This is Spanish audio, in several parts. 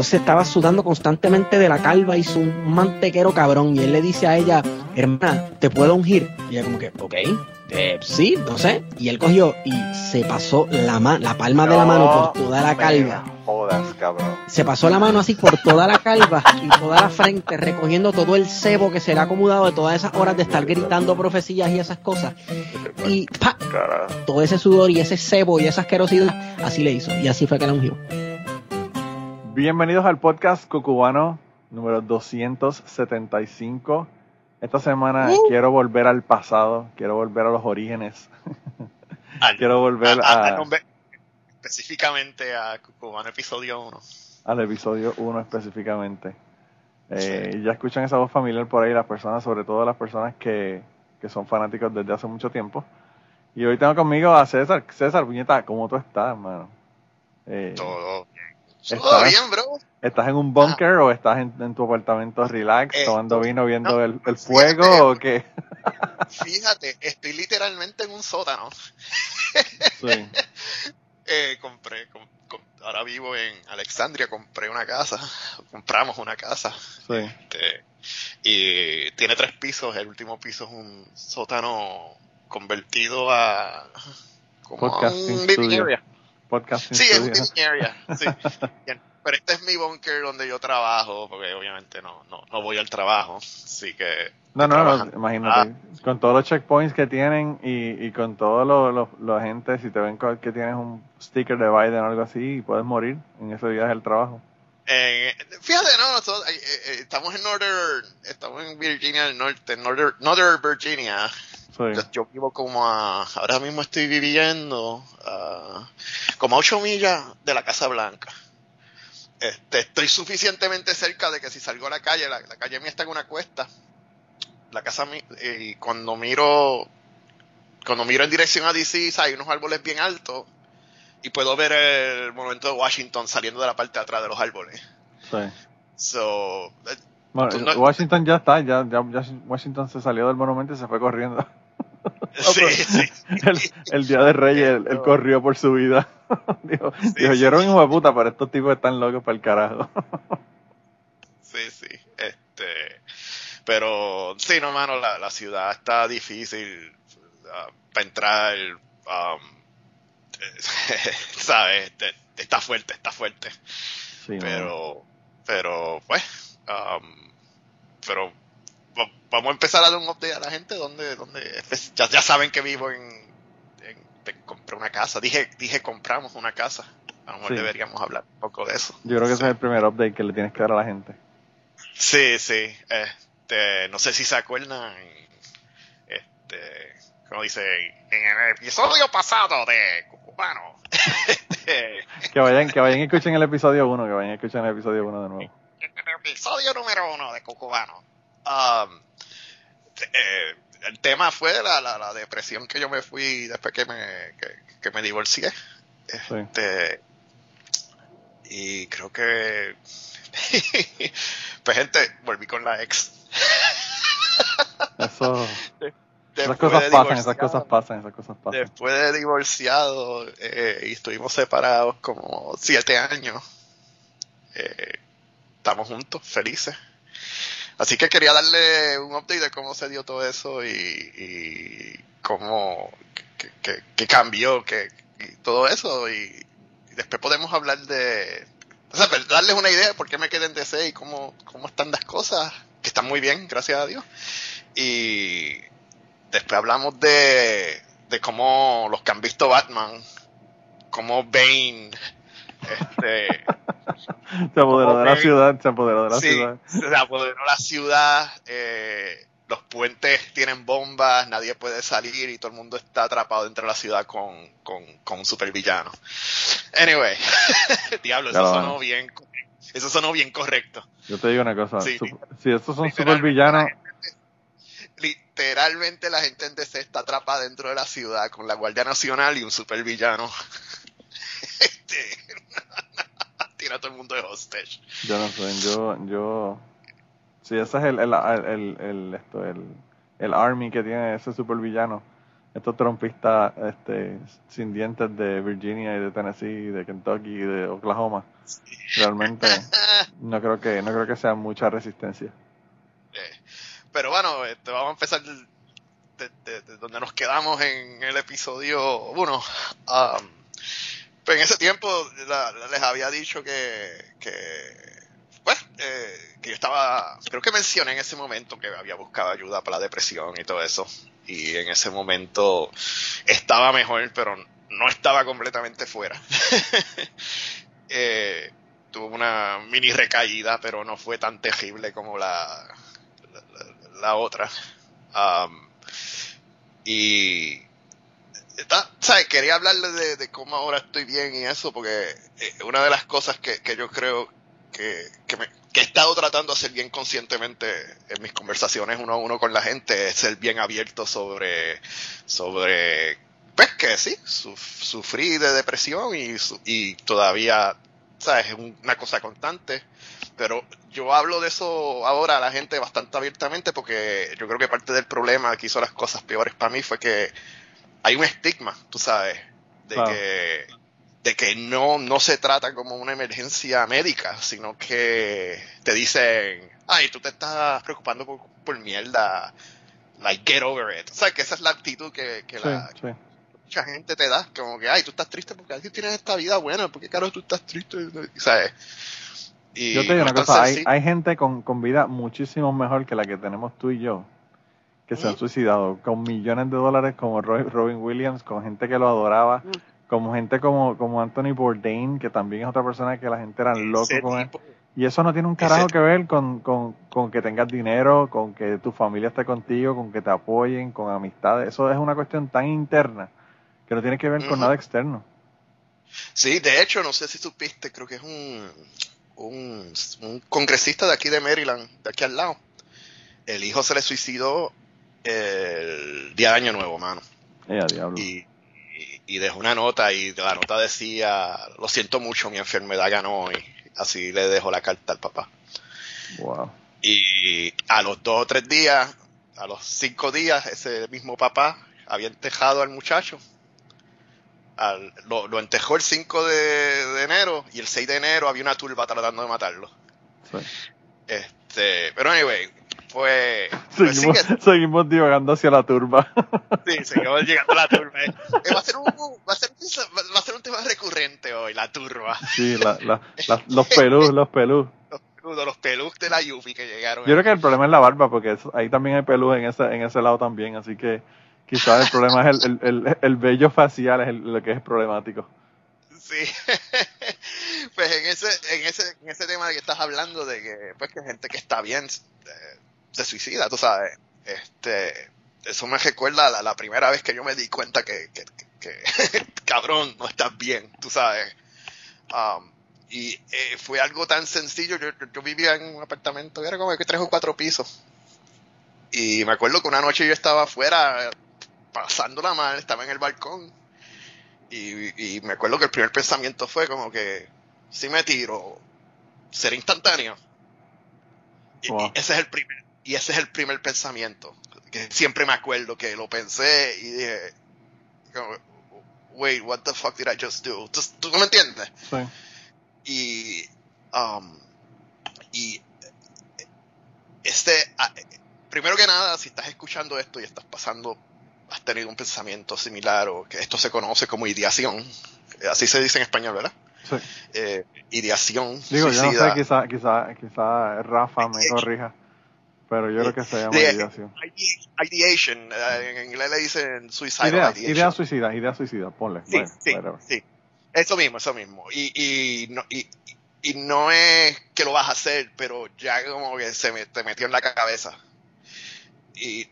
entonces estaba sudando constantemente de la calva, hizo un mantequero cabrón y él le dice a ella, hermana, ¿te puedo ungir? Y ella como que, ok, eh, sí, no sé. Y él cogió y se pasó la, la palma de la mano por toda la calva. Jodas, cabrón. Se pasó la mano así por toda la calva y toda la frente, recogiendo todo el cebo que se le ha acomodado de todas esas horas de estar gritando profecías y esas cosas. Y ¡pa! todo ese sudor y ese cebo y esa asquerosidad, así le hizo. Y así fue que la ungió. Bienvenidos al podcast Cucubano número 275. Esta semana uh. quiero volver al pasado, quiero volver a los orígenes. quiero volver a, específicamente a Cucubano episodio 1. Al episodio 1 específicamente. Eh, Ya escuchan esa voz familiar por ahí, las personas, sobre todo las personas que, que son fanáticos desde hace mucho tiempo. Y hoy tengo conmigo a César. César, puñeta, ¿cómo tú estás, hermano? Eh, Todo ¿Todo bien, bro? ¿Estás en un bunker o estás en, tu apartamento relax, eh, tomando vino, viendo el, fuego o qué? fíjate, estoy literalmente en un sótano. Sí. eh, compré, ahora vivo en Alexandria, compré una casa, compramos una casa. Sí. Este, y tiene tres pisos, el último piso es un sótano convertido a como un living area. Podcasting sí, es un area. Sí. Pero este es mi bunker donde yo trabajo, porque obviamente no, no, no voy al trabajo, así que... No, no, no, imagínate, ah. con todos los checkpoints que tienen y, y con todos los, los, agentes, si te ven que tienes un sticker de Biden o algo así, puedes morir en ese viaje del trabajo. Eh, fíjate, no, nosotros, eh, eh, estamos en Northern, estamos en Virginia del Norte, Northern, Northern Virginia. Yo, vivo como a, ahora mismo estoy viviendo como a 8 millas de la Casa Blanca. Este, estoy suficientemente cerca de que si salgo a la calle, la, calle mía está en una cuesta, la casa y cuando miro, cuando miro en dirección a DC, hay unos árboles bien altos y puedo ver el monumento de Washington saliendo de la parte de atrás de los árboles. Sí. So, eh, Washington ya está, ya, ya, Washington se salió del monumento y se fue corriendo. Sí, sí. El, día de Reyes, él, corrió por su vida. dijo, dijo yo era un hijo de puta, pero estos tipos están locos para el carajo. sí, sí. Este, pero sí, no, mano, la, la ciudad está difícil uh, para entrar. Um, ¿Sabes? Este, está fuerte, está fuerte. pero, pero, pues, um, pero vamos a empezar a dar un update a la gente donde, donde ya, ya saben que vivo en, en, compré una casa. Dije, dije compramos una casa. A lo mejor deberíamos hablar un poco de eso. Yo creo que ese es el primer update que le tienes que dar a la gente. Sí, sí. Este, no sé si se acuerdan, este, como dice, en el episodio pasado de Cucubano. Este, que vayan, que vayan y escuchen el episodio 1, que vayan y escuchen el episodio 1 de nuevo. El episodio número 1 de Cucubano Um, eh, el tema fue la, la, depresión que yo me fui después que me, que, me divorcié. Este, y creo que. pues, gente, volví con la ex. Eso. esas cosas pasan, esas cosas pasan, esas cosas pasan. Después de divorciado eh, y estuvimos separados como siete años, eh, estamos juntos, felices. Así que quería darle un update de cómo se dio todo eso y, cómo que, cambió que, todo eso. Y, después podemos hablar de... O sea, darles una idea de por qué me quedé en DC y cómo, cómo están las cosas, que están muy bien, gracias a Dios. Y después hablamos de, de cómo los que han visto Batman, cómo Bane este, se apoderó de la ciudad, se apoderó de la ciudad. Se apoderó la ciudad, eh, los puentes tienen bombas, nadie puede salir y todo el mundo está atrapado dentro de la ciudad con, con, con un supervillano. Anyway, diablo, eso sonó bien, eso sonó bien correcto. Yo te digo una cosa, si estos son supervillanos... Literalmente la gente en DC está atrapada dentro de la ciudad con la Guardia Nacional y un supervillano. Este, tira a todo el mundo de hostage. Yo no sé, yo, yo, si ese es el, el, el, el, esto, el, el army que tiene ese supervillano, estos trompistas este, sin dientes de Virginia y de Tennessee, de Kentucky y de Oklahoma. Realmente no creo que no creo que sea mucha resistencia. Eh, pero bueno, este, vamos a empezar de, donde nos quedamos en el episodio 1. Um, pues en ese tiempo les había dicho que, que pues, eh, que yo estaba, creo que mencioné en ese momento que había buscado ayuda para la depresión y todo eso. Y en ese momento estaba mejor, pero no estaba completamente fuera. eh, tuve una mini recaída, pero no fue tan terrible como la, la, otra. Y ¿sabes? Quería hablarle de, cómo ahora estoy bien y eso, porque eh, una de las cosas que, que yo creo que, que, me, he estado tratando de hacer bien conscientemente en mis conversaciones uno a uno con la gente es ser bien abierto sobre, sobre pues que sí, sufrí de depresión y, y todavía, ¿sabes? Es una cosa constante. Pero yo hablo de eso ahora a la gente bastante abiertamente porque yo creo que parte del problema que hizo las cosas peores para mí fue que hay un estigma, tú sabes, de que de que no, no se trata como una emergencia médica, sino que te dicen, ay, tú te estás preocupando por, por mierda, like, get over it. O sea, que esa es la actitud que, que la, mucha gente te da, como que, ay, tú estás triste porque tú tienes esta vida buena, porque caro tú estás triste, ¿sabes? Y, yo te digo una cosa, hay, hay gente con, con vida muchísimo mejor que la que tenemos tú y yo que se han suicidado con millones de dólares como Robin Williams, con gente que lo adoraba, como gente como, como Anthony Bourdain, que también es otra persona que la gente era loco con él. Y eso no tiene un carajo que ver con, con, con, que tengas dinero, con que tu familia esté contigo, con que te apoyen, con amistades. Eso es una cuestión tan interna que no tiene que ver con nada externo. Sí, de hecho, no sé si supiste, creo que es un, un, un congresista de aquí de Maryland, de aquí al lado. El hijo se le suicidó el día de Año Nuevo, mano. y, y, dejó una nota y la nota decía, lo siento mucho, mi enfermedad ganó y así le dejó la carta al papá. Wow. Y a los dos o tres días, a los cinco días, ese mismo papá había entejado al muchacho. lo, entejó el 5 de, enero y el 6 de enero había una turba tratando de matarlo. Este, pero anyway, pues, pues seguimos, divagando hacia la turba. Sí, seguimos llegando a la turba. Eh, va, a ser un, va, a ser, va a ser un tema recurrente hoy, la turba. Sí, la, la, los pelús, los pelús. Los, los pelús de la Yupi que llegaron. Yo creo que el problema es la barba, porque ahí también hay pelús en ese, en ese lado también, así que quizás el problema es el, el, el, el vello facial, es lo que es problemático. Sí. pues en ese, en ese, en ese tema que estás hablando de que, pues que gente que está bien, eh, se suicida, tú sabes. Este, eso me recuerda la, la primera vez que yo me di cuenta que, que, cabrón, no estás bien, tú sabes. Um, y eh, fue algo tan sencillo. Yo, yo, vivía en un apartamento, era como que tres o cuatro pisos. Y me acuerdo que una noche yo estaba afuera, pasándola mal, estaba en el balcón. Y, y me acuerdo que el primer pensamiento fue como que, si me tiro, será instantáneo. Y, ese es el primer, y ese es el primer pensamiento. Que siempre me acuerdo que lo pensé y dije, wait, what the fuck did I just do? ¿Tú, me entiendes? Sí. Y, um, y este, ah, primero que nada, si estás escuchando esto y estás pasando, has tenido un pensamiento similar o que esto se conoce como ideación, así se dice en español, ¿verdad? Sí. Eh, ideación. Digo, yo no sé, quizá, quizá, quizá Rafa me corrija. Pero yo creo que se llama ideación. Ideation, eh, en inglés le dicen suicide idea, Idea suicida, idea suicida, ponle. Sí, sí, sí. Eso mismo, eso mismo. Y, y, no, y, y, no es que lo vas a hacer, pero ya como que se me, te metió en la cabeza. Y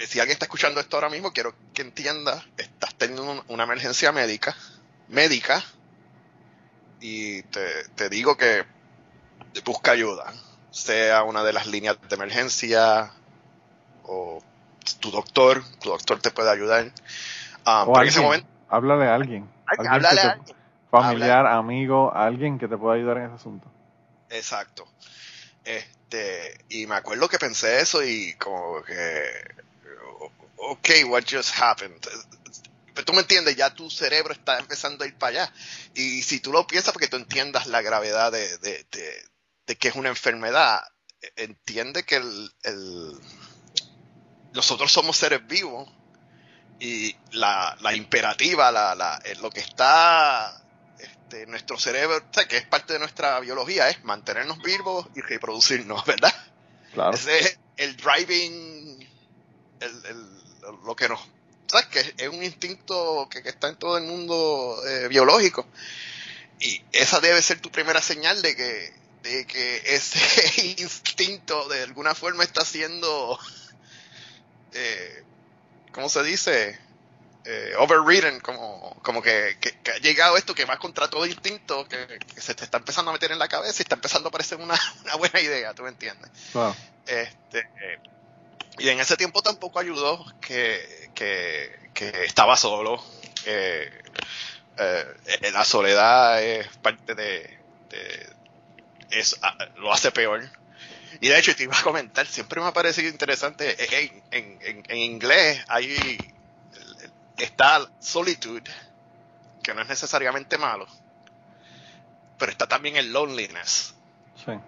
si alguien está escuchando esto ahora mismo, quiero que entienda, estás teniendo una emergencia médica, médica, y te, te digo que busca ayuda sea una de las líneas de emergencia o tu doctor, tu doctor te puede ayudar. Um, o alguien, háblale a alguien. Familiar, amigo, alguien que te pueda ayudar en ese asunto. Exacto. Este, y me acuerdo que pensé eso y como que, ok, what just happened? Pero tú me entiendes, ya tu cerebro está empezando a ir para allá. Y si tú lo piensas porque tú entiendas la gravedad de, de, de, que es una enfermedad, entiende que el, nosotros somos seres vivos y la, la imperativa, la, la, lo que está este, nuestro cerebro, que es parte de nuestra biología, es mantenernos vivos y reproducirnos, ¿verdad? Claro. Ese es el driving, lo que nos ¿sabes? que es un instinto que, está en todo el mundo eh, biológico. Y esa debe ser tu primera señal de que, de que ese instinto de alguna forma está siendo, eh, ¿cómo se dice? Eh, overridden, como, como que, ha llegado esto que va contra todo instinto, que, se te está empezando a meter en la cabeza y está empezando a parecer una, buena idea, ¿tú me entiendes? Este, eh, y en ese tiempo tampoco ayudó que, estaba solo. Eh, eh, la soledad es parte de, es, ah, lo hace peor. Y de hecho, te iba a comentar, siempre me ha parecido interesante, en, en, en inglés hay está solitude, que no es necesariamente malo, pero está también el loneliness,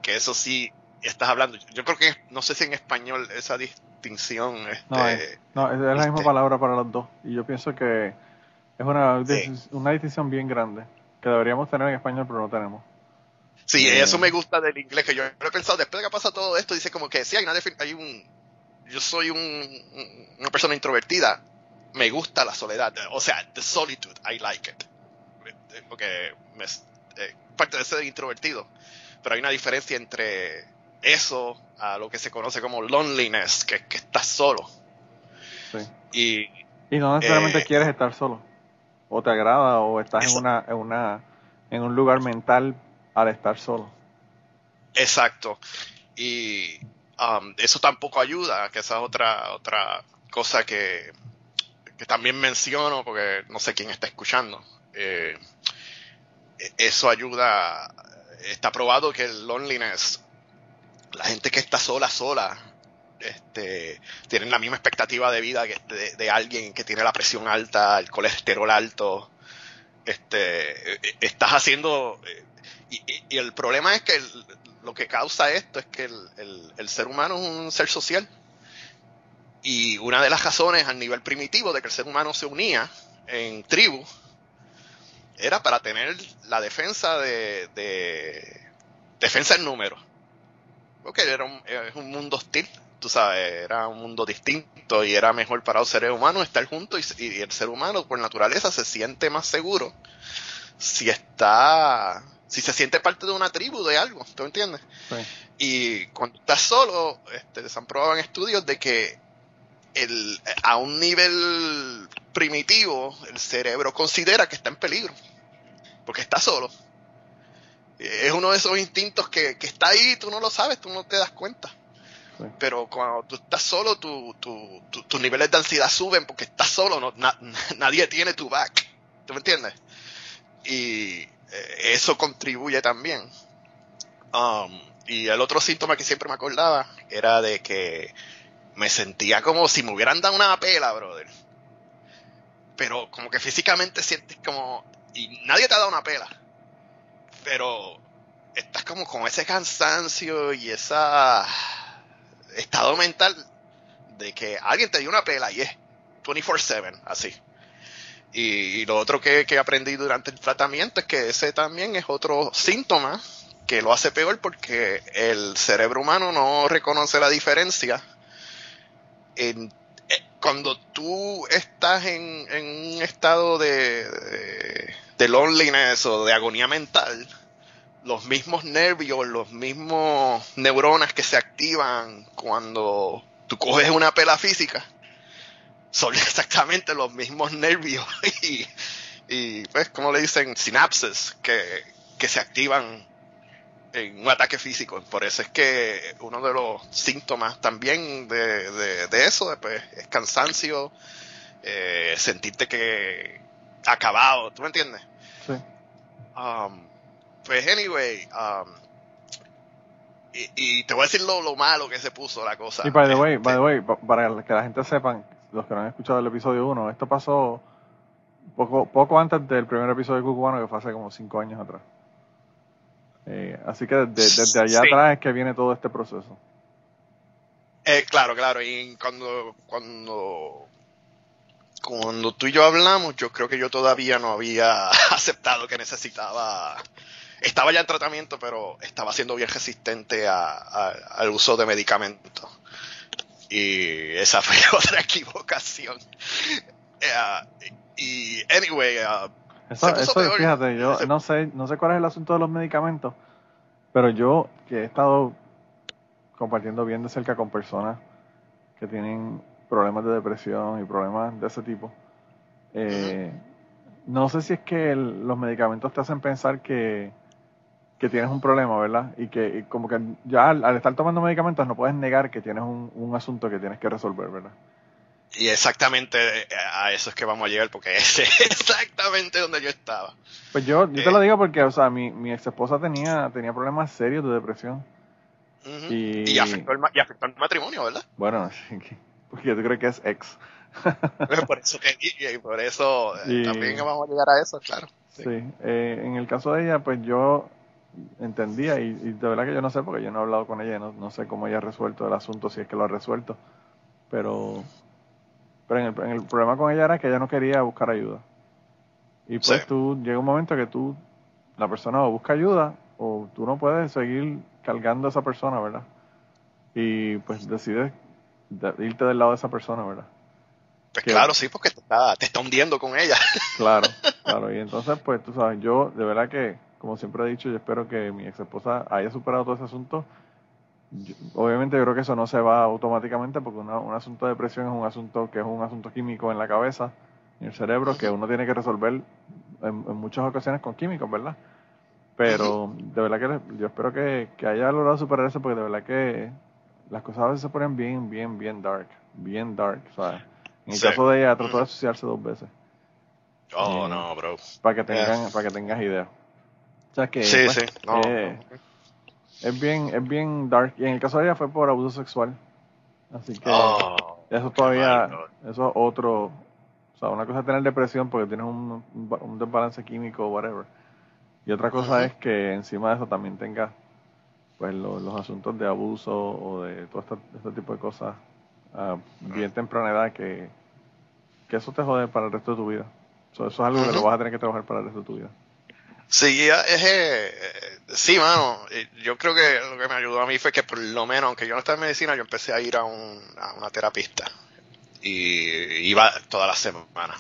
que eso sí estás hablando. Yo creo que no sé si en español esa distinción. Este, no, es, la misma este palabra para los dos. Y yo pienso que es una, una distinción bien grande que deberíamos tener en español, pero no tenemos. Sí, eh, eso me gusta del inglés, que yo he pensado, después de que pasa todo esto, dice como que sí, hay una hay un, yo soy un, una persona introvertida, me gusta la soledad. O sea, the solitude, I like it. Porque me, eh, parte de ser introvertido. Pero hay una diferencia entre eso a lo que se conoce como loneliness, que, que estás solo. Sí. Y, no necesariamente eh, quieres estar solo. O te agrada, o estás en una, en una, en un lugar mental al estar solo. Exacto. Y um, eso tampoco ayuda, que esa es otra, otra cosa que que también menciono porque no sé quién está escuchando. Eh, eso ayuda, está probado que el loneliness, la gente que está sola, sola, este, tienen la misma expectativa de vida que de, alguien que tiene la presión alta, el colesterol alto. Este, estás haciendo. Y, el problema es que lo que causa esto es que el ser humano es un ser social y una de las razones a nivel primitivo de que el ser humano se unía en tribu era para tener la defensa de, defensa en número. Porque era un mundo hostil, tú sabes, era un mundo distinto y era mejor para los seres humanos estar juntos y, el ser humano por naturaleza se siente más seguro si está, si se siente parte de una tribu, de algo, ¿tú entiendes? Y cuando estás solo, este, se han probado en estudios de que el, a un nivel primitivo, el cerebro considera que está en peligro, porque está solo. Es uno de esos instintos que, está ahí, tú no lo sabes, tú no te das cuenta. Pero cuando tú estás solo, tu, tu, tus niveles de ansiedad suben porque estás solo, no, nadie tiene tu back. ¿Tú me entiendes? Y eso contribuye también. Um, y el otro síntoma que siempre me acordaba era de que me sentía como si me hubieran dado una pela, brother. Pero como que físicamente sientes como... Y nadie te ha dado una pela. Pero estás como con ese cansancio y esa estado mental de que alguien te dio una pela y es 24/7, así. Y, lo otro que, que aprendí durante el tratamiento es que ese también es otro síntoma que lo hace peor porque el cerebro humano no reconoce la diferencia en, eh, cuando tú estás en, un estado de, de, loneliness o de agonía mental, los mismos nervios, los mismos neuronas que se activan cuando tú coges una pela física, son exactamente los mismos nervios y, y pues, como le dicen, sinapses que, que se activan en un ataque físico. Por eso es que uno de los síntomas también de, de, eso pues, es cansancio, eh, sentirte que acabado, ¿tú me entiendes? Sí. Um, pues anyway, um, y, te voy a decir lo, malo que se puso la cosa. Y by the way, by the este way, para que la gente sepa, los que no han escuchado el episodio 1, esto pasó poco, poco antes del primer episodio de Cucubano, que fue hace como cinco años atrás. Eh, así que desde, allá atrás es que viene todo este proceso. Eh, claro, claro, y cuando, cuando, cuando tú y yo hablamos, yo creo que yo todavía no había aceptado que necesitaba, estaba ya en tratamiento, pero estaba siendo bien resistente al uso de medicamentos. Y esa fue otra equivocación. Eh, y, anyway, uh, eso, fíjate, yo no sé, no sé cuál es el asunto de los medicamentos, pero yo que he estado compartiendo bien de cerca con personas que tienen problemas de depresión y problemas de ese tipo, eh, no sé si es que los medicamentos te hacen pensar que, que tienes un problema, ¿verdad? Y que como que ya al, estar tomando medicamentos no puedes negar que tienes un, un asunto que tienes que resolver, ¿verdad? Y exactamente a eso es que vamos a llegar, porque es exactamente donde yo estaba. Pues yo, yo te lo eh, digo porque, o sea, mi, mi ex esposa tenía, tenía problemas serios de depresión. y, afectó el, y afectó el matrimonio, ¿verdad? Bueno, porque yo creo que es ex. por eso, y, por eso eh, también vamos a llegar a eso, claro. Sí, eh, en el caso de ella, pues yo entendía, y, de verdad que yo no sé, porque yo no he hablado con ella, no, no sé cómo ella ha resuelto el asunto, si es que lo ha resuelto, pero pero en el, problema con ella era que ella no quería buscar ayuda. Y pues tú, llega un momento que tú, la persona o busca ayuda o tú no puedes seguir cargando a esa persona, ¿verdad? Y pues decides irte del lado de esa persona, ¿verdad? Pues claro, sí, porque te está, te está hundiendo con ella. Claro, claro. Y entonces, pues tú sabes, yo de verdad que, como siempre he dicho, yo espero que mi ex esposa haya superado todo ese asunto obviamente yo creo que eso no se va automáticamente porque un asunto de depresión es un asunto que es un asunto químico en la cabeza, en el cerebro, que uno tiene que resolver en, muchas ocasiones con químicos, ¿verdad? Pero de verdad que yo espero que, haya logrado superar eso porque de verdad que las cosas a veces se ponen bien, bien, bien dark, bien dark, ¿sabes? En el caso de ella trató de asociarse dos veces. Oh, no, bro. Para que tengan, para que tengas idea. O sea que, sí, pues, sí. Eh, es bien, es bien dark. Y en el caso de ella fue por abuso sexual. Así que oh, eso todavía, eso es otro. O sea, una cosa es tener depresión porque tienes un, un desbalance químico o whatever. Y otra cosa es que encima de eso también tengas pues los asuntos de abuso o de todo este, este tipo de cosas a bien temprana edad que, que eso te jode para el resto de tu vida. eso es algo que lo vas a tener que trabajar para el resto de tu vida. Sí, es, eh, sí, mano. Yo creo que lo que me ayudó a mí fue que por lo menos, aunque yo no estaba en medicina, yo empecé a ir a, un, a una terapista. Y iba todas las semanas.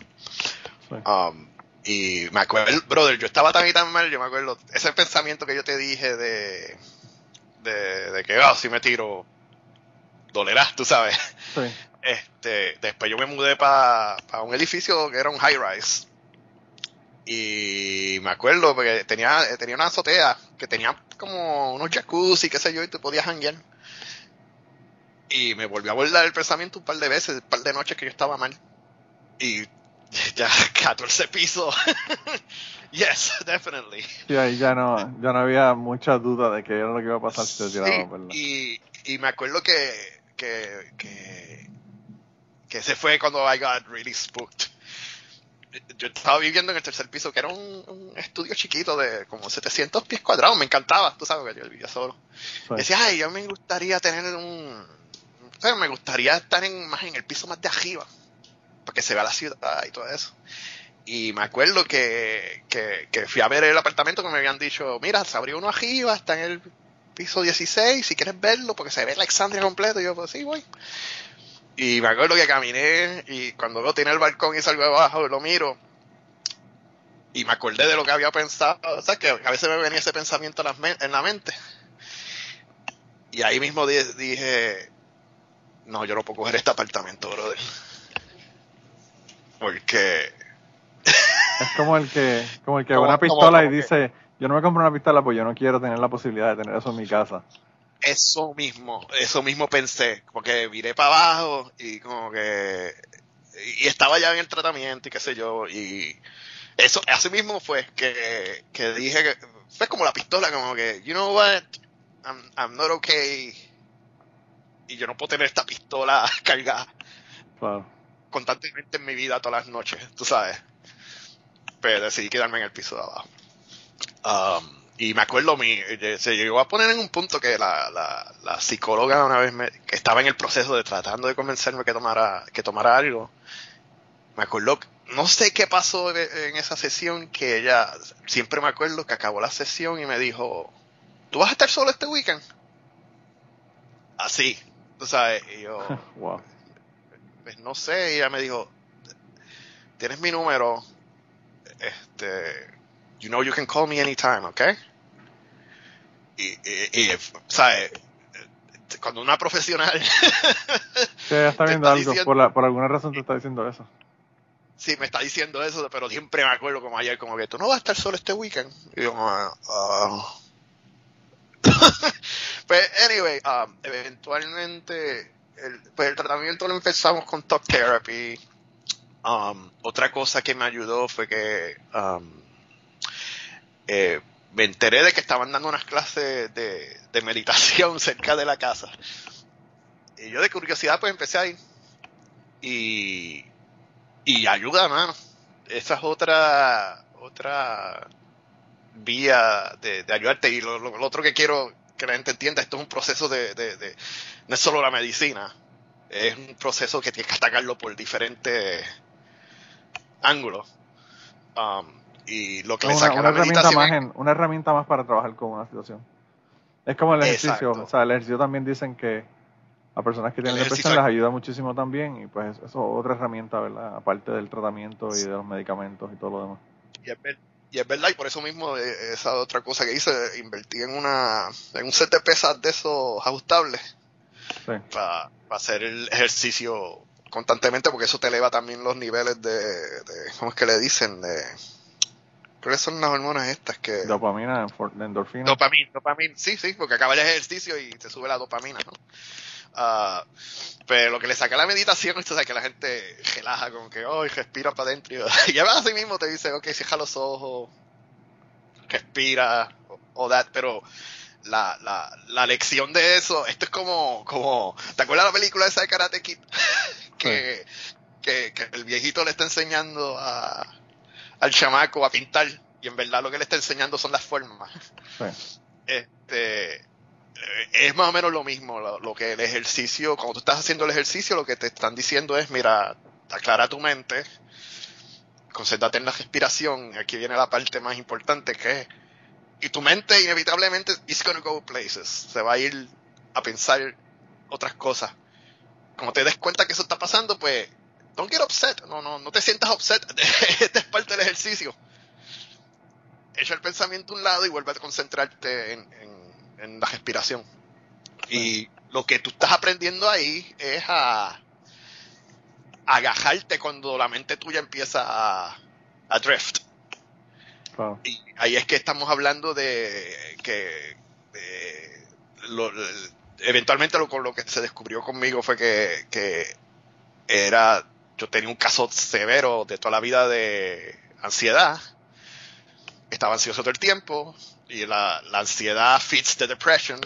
Um, y me acuerdo, brother, yo estaba tan y tan mal, yo me acuerdo, ese pensamiento que yo te dije de, de, que, oh, si me tiro, dolerás, tú sabes. Este, después yo me mudé para un edificio que era un high rise y me acuerdo porque tenía, tenía una azotea que tenía como unos jacuzzi, qué sé yo, y tú podías hanguear. Y me volvió a volver el pensamiento un par de veces, un par de noches que yo estaba mal. Y ya 14 pisos. yes, definitely. Y ahí ya no, ya no había mucha duda de que era lo que iba a pasar si te tiraba, ¿verdad? Y, y me acuerdo que, que, que, que ese fue cuando I got really spooked yo estaba viviendo en el tercer piso, que era un, estudio chiquito de como 700 pies cuadrados, me encantaba, tú sabes que yo vivía solo. decía, ay, yo me gustaría tener un... me gustaría estar en, más en el piso más de arriba, para que se vea la ciudad y todo eso. Y me acuerdo que, que, fui a ver el apartamento que me habían dicho, mira, se abrió uno arriba, está en el piso 16, si quieres verlo, porque se ve Alexandria completo. Y yo, pues sí, voy. Y me acuerdo que caminé y cuando veo tiene el balcón y salgo abajo, lo miro. Y me acordé de lo que había pensado. O sea, que a veces me venía ese pensamiento en la mente. Y ahí mismo dije, no, yo no puedo coger este apartamento, brother. Porque... Es como el que, como el que una pistola y dice, yo no me compro una pistola porque yo no quiero tener la posibilidad de tener eso en mi casa eso mismo, eso mismo pensé, porque miré para abajo y como que y estaba ya en el tratamiento y qué sé yo y eso así mismo fue que, que dije que fue como la pistola como que you know what I'm, I'm not okay y yo no puedo tener esta pistola cargada constantemente en mi vida todas las noches, tú sabes. Pero decidí quedarme en el piso de abajo. Um, y me acuerdo, mi, eh, se llegó a poner en un punto que la, la, psicóloga una vez me, que estaba en el proceso de tratando de convencerme que tomara, que tomara algo. Me acuerdo, no sé qué pasó en esa sesión, que ella, siempre me acuerdo que acabó la sesión y me dijo, ¿tú vas a estar solo este weekend? Así, tú sabes, y yo, pues no sé, y ella me dijo, tienes mi número, este, you know you can call me anytime, ¿ok? Y, y, ¿sabes? Cuando una profesional... sí, está viendo algo, por, por alguna razón te está diciendo eso. Sí, me está diciendo eso, pero siempre me acuerdo como ayer, como que tú no vas a estar solo este weekend. Y yo, uh, pues, anyway, um, eventualmente, el, pues el tratamiento lo empezamos con talk therapy. Um, otra cosa que me ayudó fue que um, eh, me enteré de que estaban dando unas clases de, de, meditación cerca de la casa. Y yo de curiosidad pues empecé a ir. Y, y ayuda, mano. Esa es otra, otra vía de, ayudarte. Y lo, otro que quiero que la gente entienda, esto es un proceso de, de, no es solo la medicina, es un proceso que tienes que atacarlo por diferentes ángulos. Um, y lo que le saca una, herramienta más una herramienta más para trabajar con una situación. Es como el ejercicio, o sea, el ejercicio también dicen que a personas que tienen depresión les ayuda muchísimo también y pues eso es otra herramienta, ¿verdad? Aparte del tratamiento y de los medicamentos y todo lo demás. Y es, verdad, y por eso mismo eh, esa otra cosa que hice, invertí en una en un set de pesas de esos ajustables para, hacer el ejercicio constantemente porque eso te eleva también los niveles de, de ¿cómo es que le dicen? de ¿Cuáles son las hormonas estas que...? Dopamina, endorfina. Dopamina, dopamina, sí, sí, porque acaba el ejercicio y te sube la dopamina, ¿no? Uh, pero lo que le saca la meditación es que la gente relaja, como que, oh, respira para adentro. Y ya así mismo te dice, ok, cierra los ojos, respira, o that, pero la, la, la lección de eso, esto es como, como, ¿te acuerdas la película esa de Karate Kid? que, que, que el viejito le está enseñando a al chamaco a pintar y en verdad lo que le está enseñando son las formas. Este, es más o menos lo mismo, lo, que el ejercicio, cuando tú estás haciendo el ejercicio, lo que te están diciendo es, mira, aclara tu mente, concéntrate en la respiración, aquí viene la parte más importante que es, y tu mente inevitablemente is gonna go places, se va a ir a pensar otras cosas. Como te des cuenta que eso está pasando, pues don't get upset, no, no, no te sientas upset, este es parte del ejercicio. Echa el pensamiento a un lado y vuelve a concentrarte en, en, la respiración. Y lo que tú estás aprendiendo ahí es a, agajarte cuando la mente tuya empieza a, a drift. Y ahí es que estamos hablando de que eventualmente lo, con lo que se descubrió conmigo fue que, que era yo tenía un caso severo de toda la vida de ansiedad. Estaba ansioso todo el tiempo y la, ansiedad fits the depression.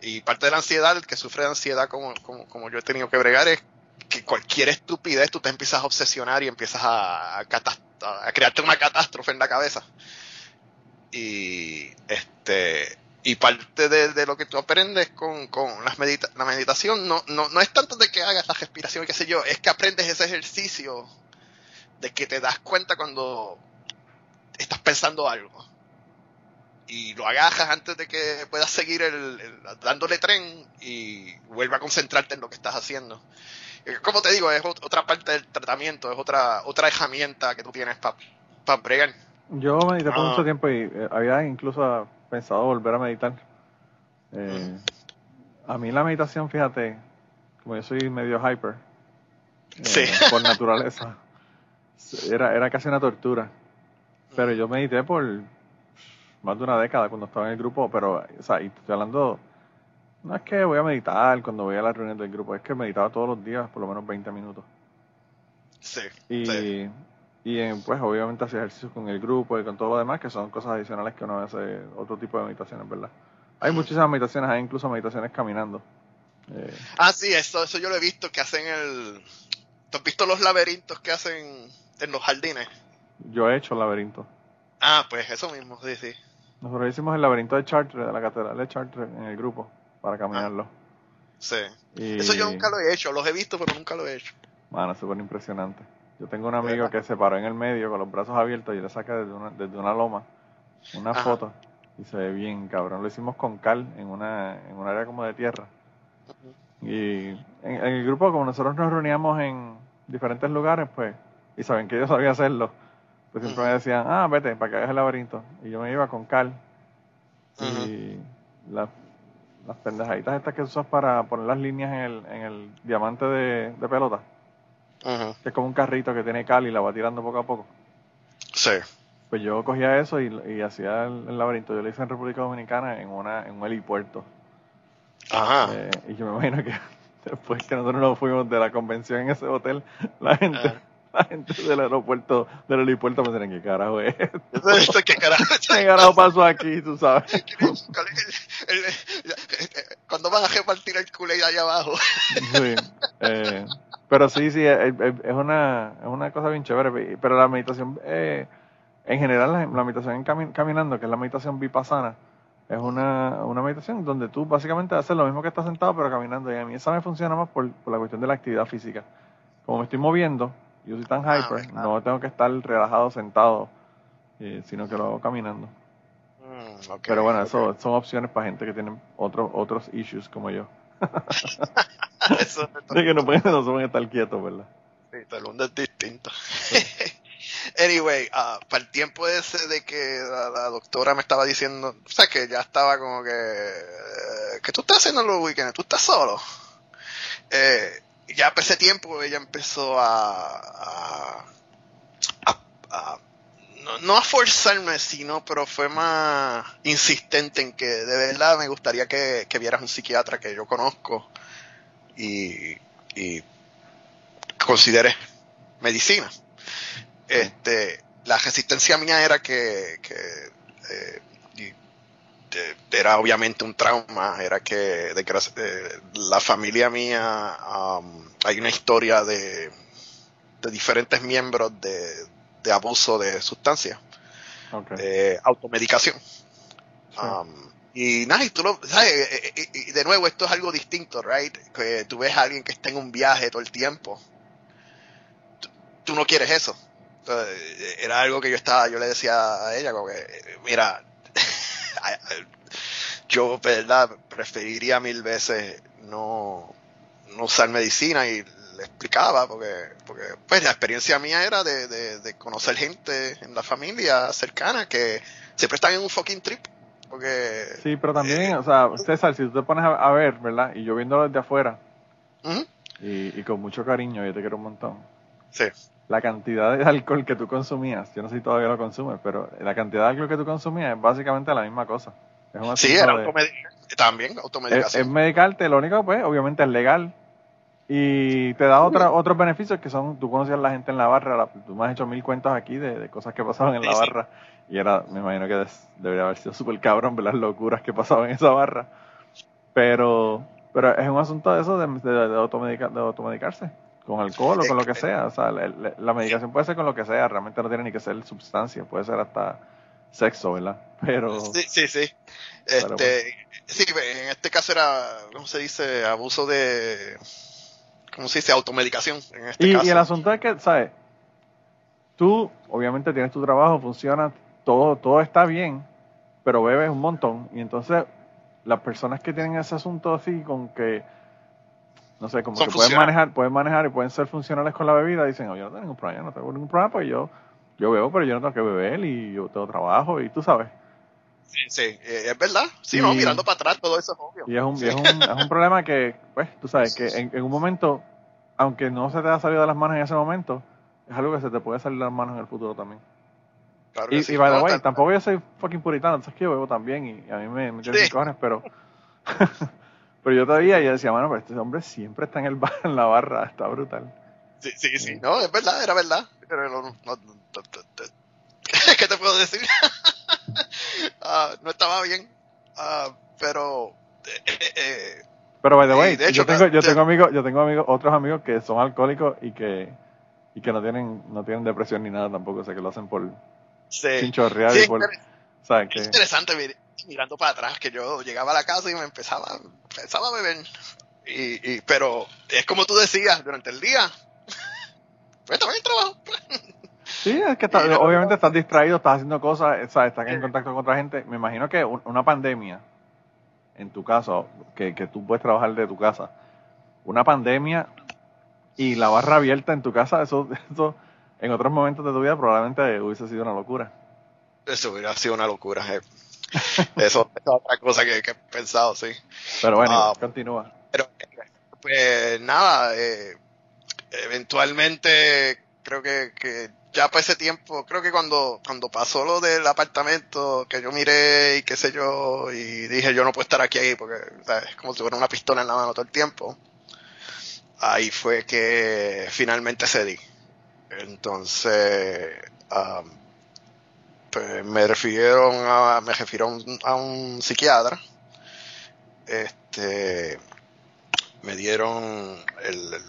Y parte de la ansiedad, el que sufre de ansiedad como, como, yo he tenido que bregar es que cualquier estupidez tú te empiezas a obsesionar y empiezas a, a, a crearte una catástrofe en la cabeza. Y este y parte de, lo que tú aprendes con, con las la meditación no, no, no es tanto de que hagas la respiración, qué sé yo, es que aprendes ese ejercicio de que te das cuenta cuando estás pensando algo. Y lo agajas antes de que puedas seguir el, dándole tren y vuelve a concentrarte en lo que estás haciendo. Como te digo, es otra parte del tratamiento, es otra otra herramienta que tú tienes para pa bregar. Yo medité por mucho ah. tiempo y eh, había incluso pensado volver a meditar. Eh, a mí la meditación, fíjate, como yo soy medio hyper, eh, por naturaleza, era, era casi una tortura. Pero yo medité por más de una década cuando estaba en el grupo, pero, o sea, y estoy hablando, no es que voy a meditar cuando voy a la reunión del grupo, es que meditaba todos los días por lo menos 20 minutos. Sí. Y, y pues obviamente hacía ejercicios con el grupo y con todo lo demás, que son cosas adicionales que uno hace otro tipo de meditaciones, ¿verdad? Hay muchísimas meditaciones, hay incluso meditaciones caminando. Eh, ah, sí, eso, eso yo lo he visto que hacen el... ¿Tú has visto los laberintos que hacen en los jardines? Yo he hecho laberinto. Ah, pues eso mismo, sí, sí. Nosotros hicimos el laberinto de Chartres, de la catedral de Chartres en el grupo, para caminarlo. Ah, sí. Eso yo nunca lo he hecho, los he visto, pero nunca lo he hecho. Bueno, súper impresionante. Yo tengo un amigo que se paró en el medio con los brazos abiertos y le saca desde una, desde una loma una foto y se ve bien cabrón. Lo hicimos con cal en una en un área como de tierra. Y en, el grupo, como nosotros nos reuníamos en diferentes lugares, pues, y saben que yo sabía hacerlo, pues siempre me decían, ah, vete, para que hagas el laberinto. Y yo me iba con cal. Y las pendejaditas estas que usas para poner las líneas en el, en el diamante de, pelota. Que es como un carrito que tiene cal y la va tirando poco a poco. Sí. Pues yo cogía eso y, hacía el, laberinto. Yo lo hice en República Dominicana en, una, en un helipuerto. Ajá. Eh, y yo me imagino que después que nosotros nos fuimos de la convención en ese hotel, la gente, ah. la gente del aeropuerto, del helipuerto me decían, ¿qué carajo es esto? ¿Qué carajo? ¿Qué carajo pasó aquí, tú sabes? Cuando van a repartir el culé allá abajo. Sí. Eh, pero sí, sí, es, una, es una cosa bien chévere. Pero la meditación, eh, en general, la, meditación caminando, que es la meditación vipassana, es una, una meditación donde tú básicamente haces lo mismo que estás sentado, pero caminando. Y a mí esa me funciona más por, la cuestión de la actividad física. Como me estoy moviendo, yo soy tan ah, hyper, no tengo que estar relajado sentado, eh, sino que lo hago caminando. Mm, pero bueno, eso son opciones para gente que tiene otros otros issues como yo. de que no pueden, no se pueden estar quietos, ¿verdad? Sí, todo el mundo es distinto. Anyway, uh, para el tiempo ese de que la, doctora me estaba diciendo, o sea, que ya estaba como que, eh, que tú estás haciendo los weekends, tú estás solo. Eh, ya para ese tiempo ella empezó a, a, a, no, a forzarme, sino, pero fue más insistente en que de verdad me gustaría que, que vieras un psiquiatra que yo conozco y, y consideres medicina. Este, la resistencia mía era que, eh, era obviamente un trauma, era que de, eh, la familia mía um, hay una historia de, de diferentes miembros de, abuso de sustancias, automedicación. Um, y nada, y tú lo, ¿sabes? Eh, y, de nuevo, esto es algo distinto, right? Que tú ves a alguien que está en un viaje todo el tiempo. tú no quieres eso era algo que yo estaba, yo le decía a ella, como que, mira, yo, preferiría mil veces no, no usar medicina y le explicaba, porque, porque pues la experiencia mía era de, de, conocer gente en la familia cercana que siempre están en un fucking trip. Porque, sí, pero también, eh, o sea, César, si tú te pones a, ver, ¿verdad? Y yo viéndolo desde afuera, y, y con mucho cariño, yo te quiero un montón. Sí la cantidad de alcohol que tú consumías, yo no sé si todavía lo consumes, pero la cantidad de alcohol que tú consumías es básicamente la misma cosa. Es sí, era también automedicación. Es, medicarte, lo único pues, obviamente es legal y te da otra, otros beneficios que son, tú conocías a la gente en la barra, tú me has hecho mil cuentos aquí de, cosas que pasaban en la barra y era, me imagino que debería haber sido súper cabrón ver las locuras que pasaban en esa barra, pero, pero es un asunto de eso, de, de automedicarse con alcohol o con lo que sea. O sea, la, medicación puede ser con lo que sea, realmente no tiene ni que ser sustancia, puede ser hasta sexo, ¿verdad? Pero... Sí, sí, sí. Este, sí, en este caso era, ¿cómo se dice? Abuso de... ¿Cómo se dice? Automedicación. En este y, caso. y el asunto es que, ¿sabes? Tú, obviamente, tienes tu trabajo, funciona, todo, todo está bien, pero bebes un montón. Y entonces, las personas que tienen ese asunto así, con que no sé, como que pueden manejar, pueden manejar y pueden ser funcionales con la bebida, dicen, oh, yo no tengo ningún problema, no tengo ningún problema, pues yo, yo bebo, pero yo no tengo que beber y yo tengo trabajo y tú sabes. Sí, sí, eh, es verdad. Sí, no, mirando para atrás, todo eso es obvio. Y es un, es un, es un problema que, pues, tú sabes, que en, un momento, aunque no se te haya salido de las manos en ese momento, es algo que se te puede salir de las manos en el futuro también. Claro y, sí, y by the way, tampoco yo soy fucking puritano, entonces que yo bebo también y a mí me, me tienen cojones, pero Pero yo todavía yo decía, bueno, pues este hombre siempre está en el bar, en la barra, está brutal. Sí, sí, sí, no, es verdad, era verdad. ¿Qué te puedo decir? uh, no estaba bien, uh, pero... Eh, eh, eh, Pero by the way, yo tengo, yo tengo amigos, yo tengo amigos, otros amigos que son alcohólicos y que, y que no tienen, no tienen depresión ni nada tampoco, o sea que lo hacen por sí. chinchorrear y por, ¿sabes Es interesante mirando para atrás que yo llegaba a la casa y me empezaba, empezaba a beber. Y, y, pero es como tú decías, durante el día, pues también trabajo. Sí, es que obviamente estás distraído, estás haciendo cosas, ¿sabes? estás en contacto con otra gente. Me imagino que una pandemia, en tu caso, que, que tú puedes trabajar de tu casa, una pandemia y la barra abierta en tu casa, eso, eso en otros momentos de tu vida probablemente hubiese sido una locura. Eso hubiera sido una locura. Eh. Eso es otra cosa que, he pensado, sí. Pero bueno, ah, continúa. Pero, pues nada, eh, eventualmente creo que, que ya para ese tiempo, creo que cuando, cuando pasó lo del apartamento, que yo miré y qué sé yo, y dije yo no puedo estar aquí, porque es como si fuera una pistola en la mano todo el tiempo, ahí fue que finalmente cedí. Entonces, pues me refirieron a, me refirieron a un psiquiatra, este, me dieron el, el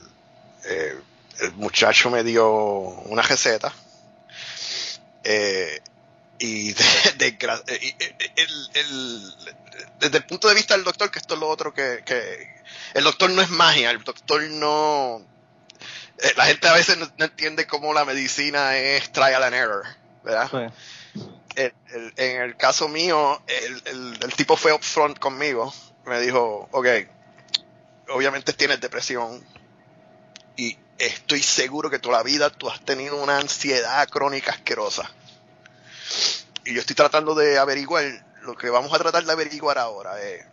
eh, muchacho me dio una receta y, de, desde el punto de vista del doctor, que esto es lo otro que, el doctor no es magia, el doctor no... Eh, la gente a veces no, entiende cómo la medicina es trial and error, ¿verdad? en el caso mío, el, el tipo fue upfront conmigo, me dijo, ok, obviamente tienes depresión y estoy seguro que toda la vida tú has tenido una ansiedad crónica asquerosa. Y yo estoy tratando de averiguar, lo que vamos a tratar de averiguar ahora es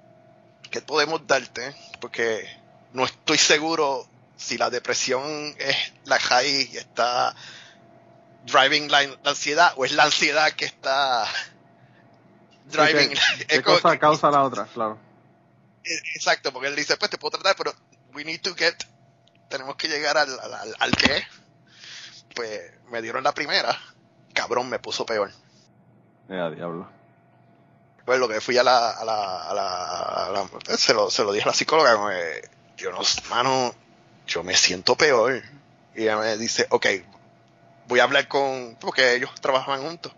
qué podemos darte, porque no estoy seguro si la depresión es la high y está driving la, ansiedad o es la ansiedad que está driving. ¿Qué, cosa causa la otra? Claro. Exacto, porque él dice, pues te puedo tratar, pero we need to get tenemos que llegar al, al, al qué. Pues me dieron la primera, cabrón, me puso peor. Ya, diablo. Pues lo que fui a la, a la, a la, se, lo, se lo dije a la psicóloga, como, yo no, mano, yo me siento peor. Y ella me dice, ok, voy a hablar con, porque ellos trabajaban juntos.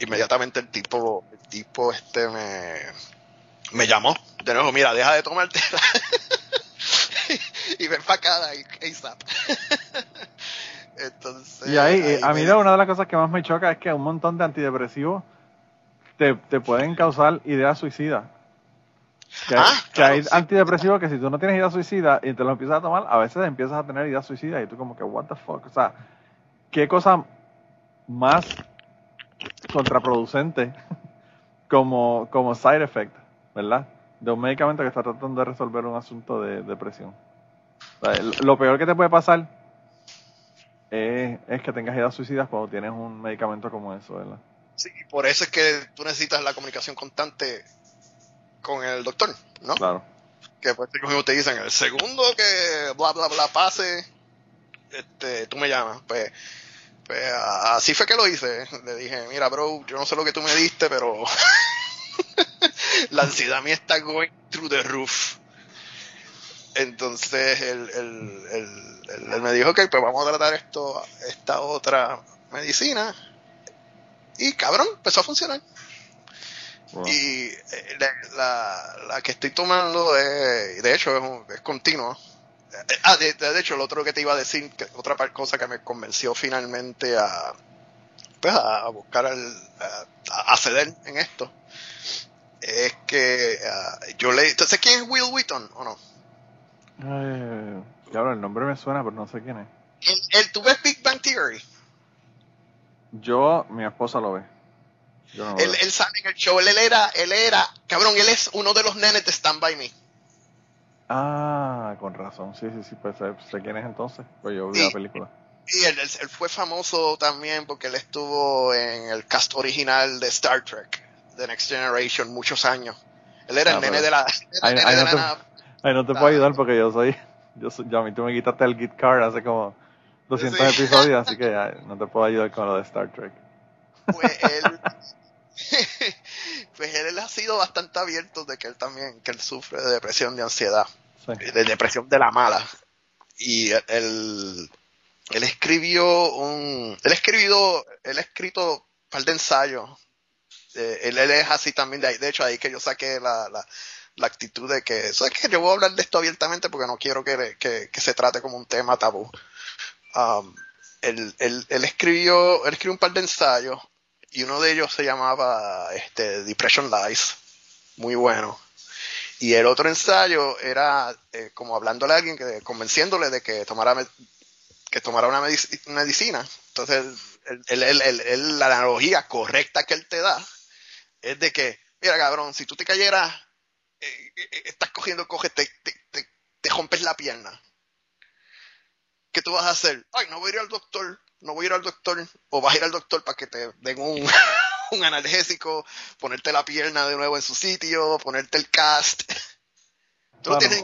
Inmediatamente el tipo, el tipo este me, me llamó. De nuevo, mira, deja de tomarte y ven para acá ASAP. Entonces. Y ahí, a mí una de las cosas que más me choca es que un montón de antidepresivos te, te pueden causar ideas suicidas. Que, ah, que hay antidepresivos que si tú no tienes ideas suicidas y te lo empiezas a tomar, a veces empiezas a tener ideas suicidas y tú como que, what the fuck, o sea, qué cosa más contraproducente como, como side effect, ¿verdad? De un medicamento que está tratando de resolver un asunto de depresión. Lo peor que te puede pasar es, que tengas ideas suicidas cuando tienes un medicamento como eso, ¿verdad? Sí, por eso es que tú necesitas la comunicación constante con el doctor, ¿no? Claro. Que pues te dicen, el segundo que bla bla bla pase, este, tú me llamas. Pues, pues así fue que lo hice. Le dije, mira, bro, yo no sé lo que tú me diste, pero la ansiedad mía está going through the roof. Entonces él, me dijo, ok, pues vamos a tratar esto, esta otra medicina. Y cabrón, empezó a funcionar. Y eh, la, la, que estoy tomando, es, de hecho, es, es continuo. Eh, ah, de, hecho, lo otro que te iba a decir, que, otra cosa que me convenció finalmente a, pues a, buscar, al, a, ceder en esto, es que ah, yo leí. ¿Sabes quién es Will Wheaton o no? Eh, claro, el nombre me suena, pero no sé quién es. ¿El, ¿Tú ves Big Bang Theory? Yo, mi esposa lo ve. Él, él, sale en el show, él, era, él era, cabrón, él es uno de los nenes de Stand By Me. Ah, con razón, sí, sí, sí, pues sé, quién es entonces, pues yo vi la película. Y él, él, fue famoso también porque él estuvo en el cast original de Star Trek, The Next Generation, muchos años. Él era el ah, nene de la, nene de la Ay, no te puedo ayudar porque yo soy, yo soy, ya a mí tú me quitaste el Git Card hace como 200 episodios, así que no te puedo ayudar con lo de Star Trek. Pues él, pues él ha sido bastante abierto de que él también, que él sufre de depresión, de ansiedad, de depresión de la mala. Y él, él escribió un, él escribió, él ha escrito un par de ensayos. Eh, él, es así también, de, ahí, de hecho ahí que yo saqué la, la, la actitud de que, eso es que yo voy a hablar de esto abiertamente porque no quiero que, que, que se trate como un tema tabú. Um, él, él, él, escribió, él escribió un par de ensayos y uno de ellos se llamaba este, Depression Lies, muy bueno. Y el otro ensayo era eh, como hablándole a alguien, que, convenciéndole de que tomara, que tomara una medicina. Entonces, la analogía correcta que él te da es de que, mira cabrón, si tú te cayeras, eh, eh, estás cogiendo coge, te, te, te, te rompes la pierna ¿qué tú vas a hacer? Ay, no voy a ir al doctor, no voy a ir al doctor, o vas a ir al doctor para que te den un, un analgésico, ponerte la pierna de nuevo en su sitio, ponerte el cast.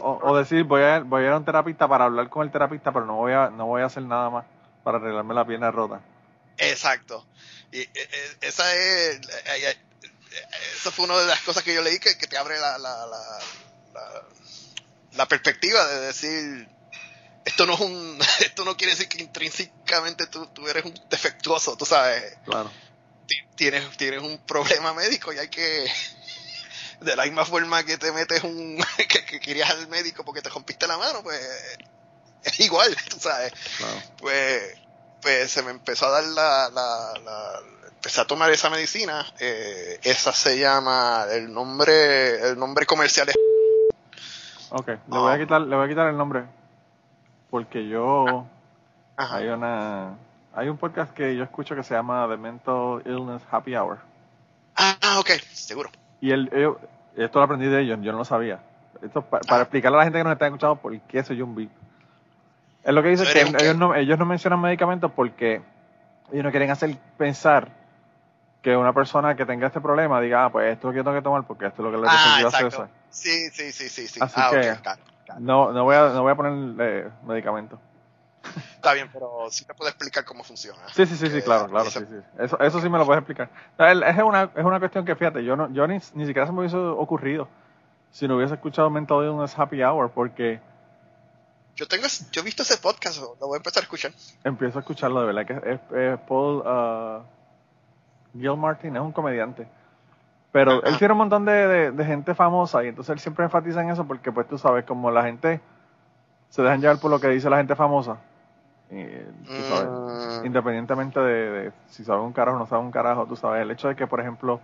o, decir, voy a, voy a ir a un terapista para hablar con el terapista, pero no voy a, no voy a hacer nada más para arreglarme la pierna rota. Exacto. Y, e, e, esa es, e, eso fue una de las cosas que yo leí que, que te abre la, la, la, la perspectiva de decir, esto no es un, esto no quiere decir que intrínsecamente tú, tú eres un defectuoso, tú sabes. Claro. Tienes, tienes un problema médico y hay que, de la misma forma que te metes un, que, querías al médico porque te rompiste la mano, pues es igual, tú sabes. Pues, pues se me empezó a dar la, la, la empecé a tomar esa medicina, eh, esa se llama, el nombre, el nombre comercial es... Ok, le voy a quitar, le voy a quitar el nombre porque yo hay una hay un podcast que yo escucho que se llama The Mental Illness Happy Hour. Ah, ok, seguro. Y el, esto lo aprendí de ellos, yo no lo sabía. Esto para explicarle a la gente que nos está escuchando por qué soy un VIP. Es lo que dice que ellos no, ellos no mencionan medicamentos porque ellos no quieren hacer pensar que una persona que tenga este problema diga, ah, pues esto es lo que yo tengo que tomar porque esto es lo que le ah, a César. Sí, sí, sí, sí, sí. Así ah, que, no, no voy a, no voy a poner eh, medicamento. Está bien, pero sí te puedo explicar cómo funciona. Sí, sí, sí, sí claro, claro, sí, sí. Eso, eso sí me lo puedes explicar. Es una, es una cuestión que, fíjate, yo no, yo ni, ni siquiera se me hubiese ocurrido si no hubiese escuchado Mental Illness Happy Hour, porque... Yo tengo, yo he visto ese podcast, lo voy a empezar a escuchar. Empiezo a escucharlo, de verdad, que es, Paul uh, Gil Martin, es un comediante. Pero él tiene un montón de, de, gente famosa y entonces él siempre enfatiza en eso porque pues tú sabes, como la gente se dejan llevar por lo que dice la gente famosa, y, sabes, mm. independientemente de, si sabe un carajo o no sabe un carajo, tú sabes, el hecho de que, por ejemplo,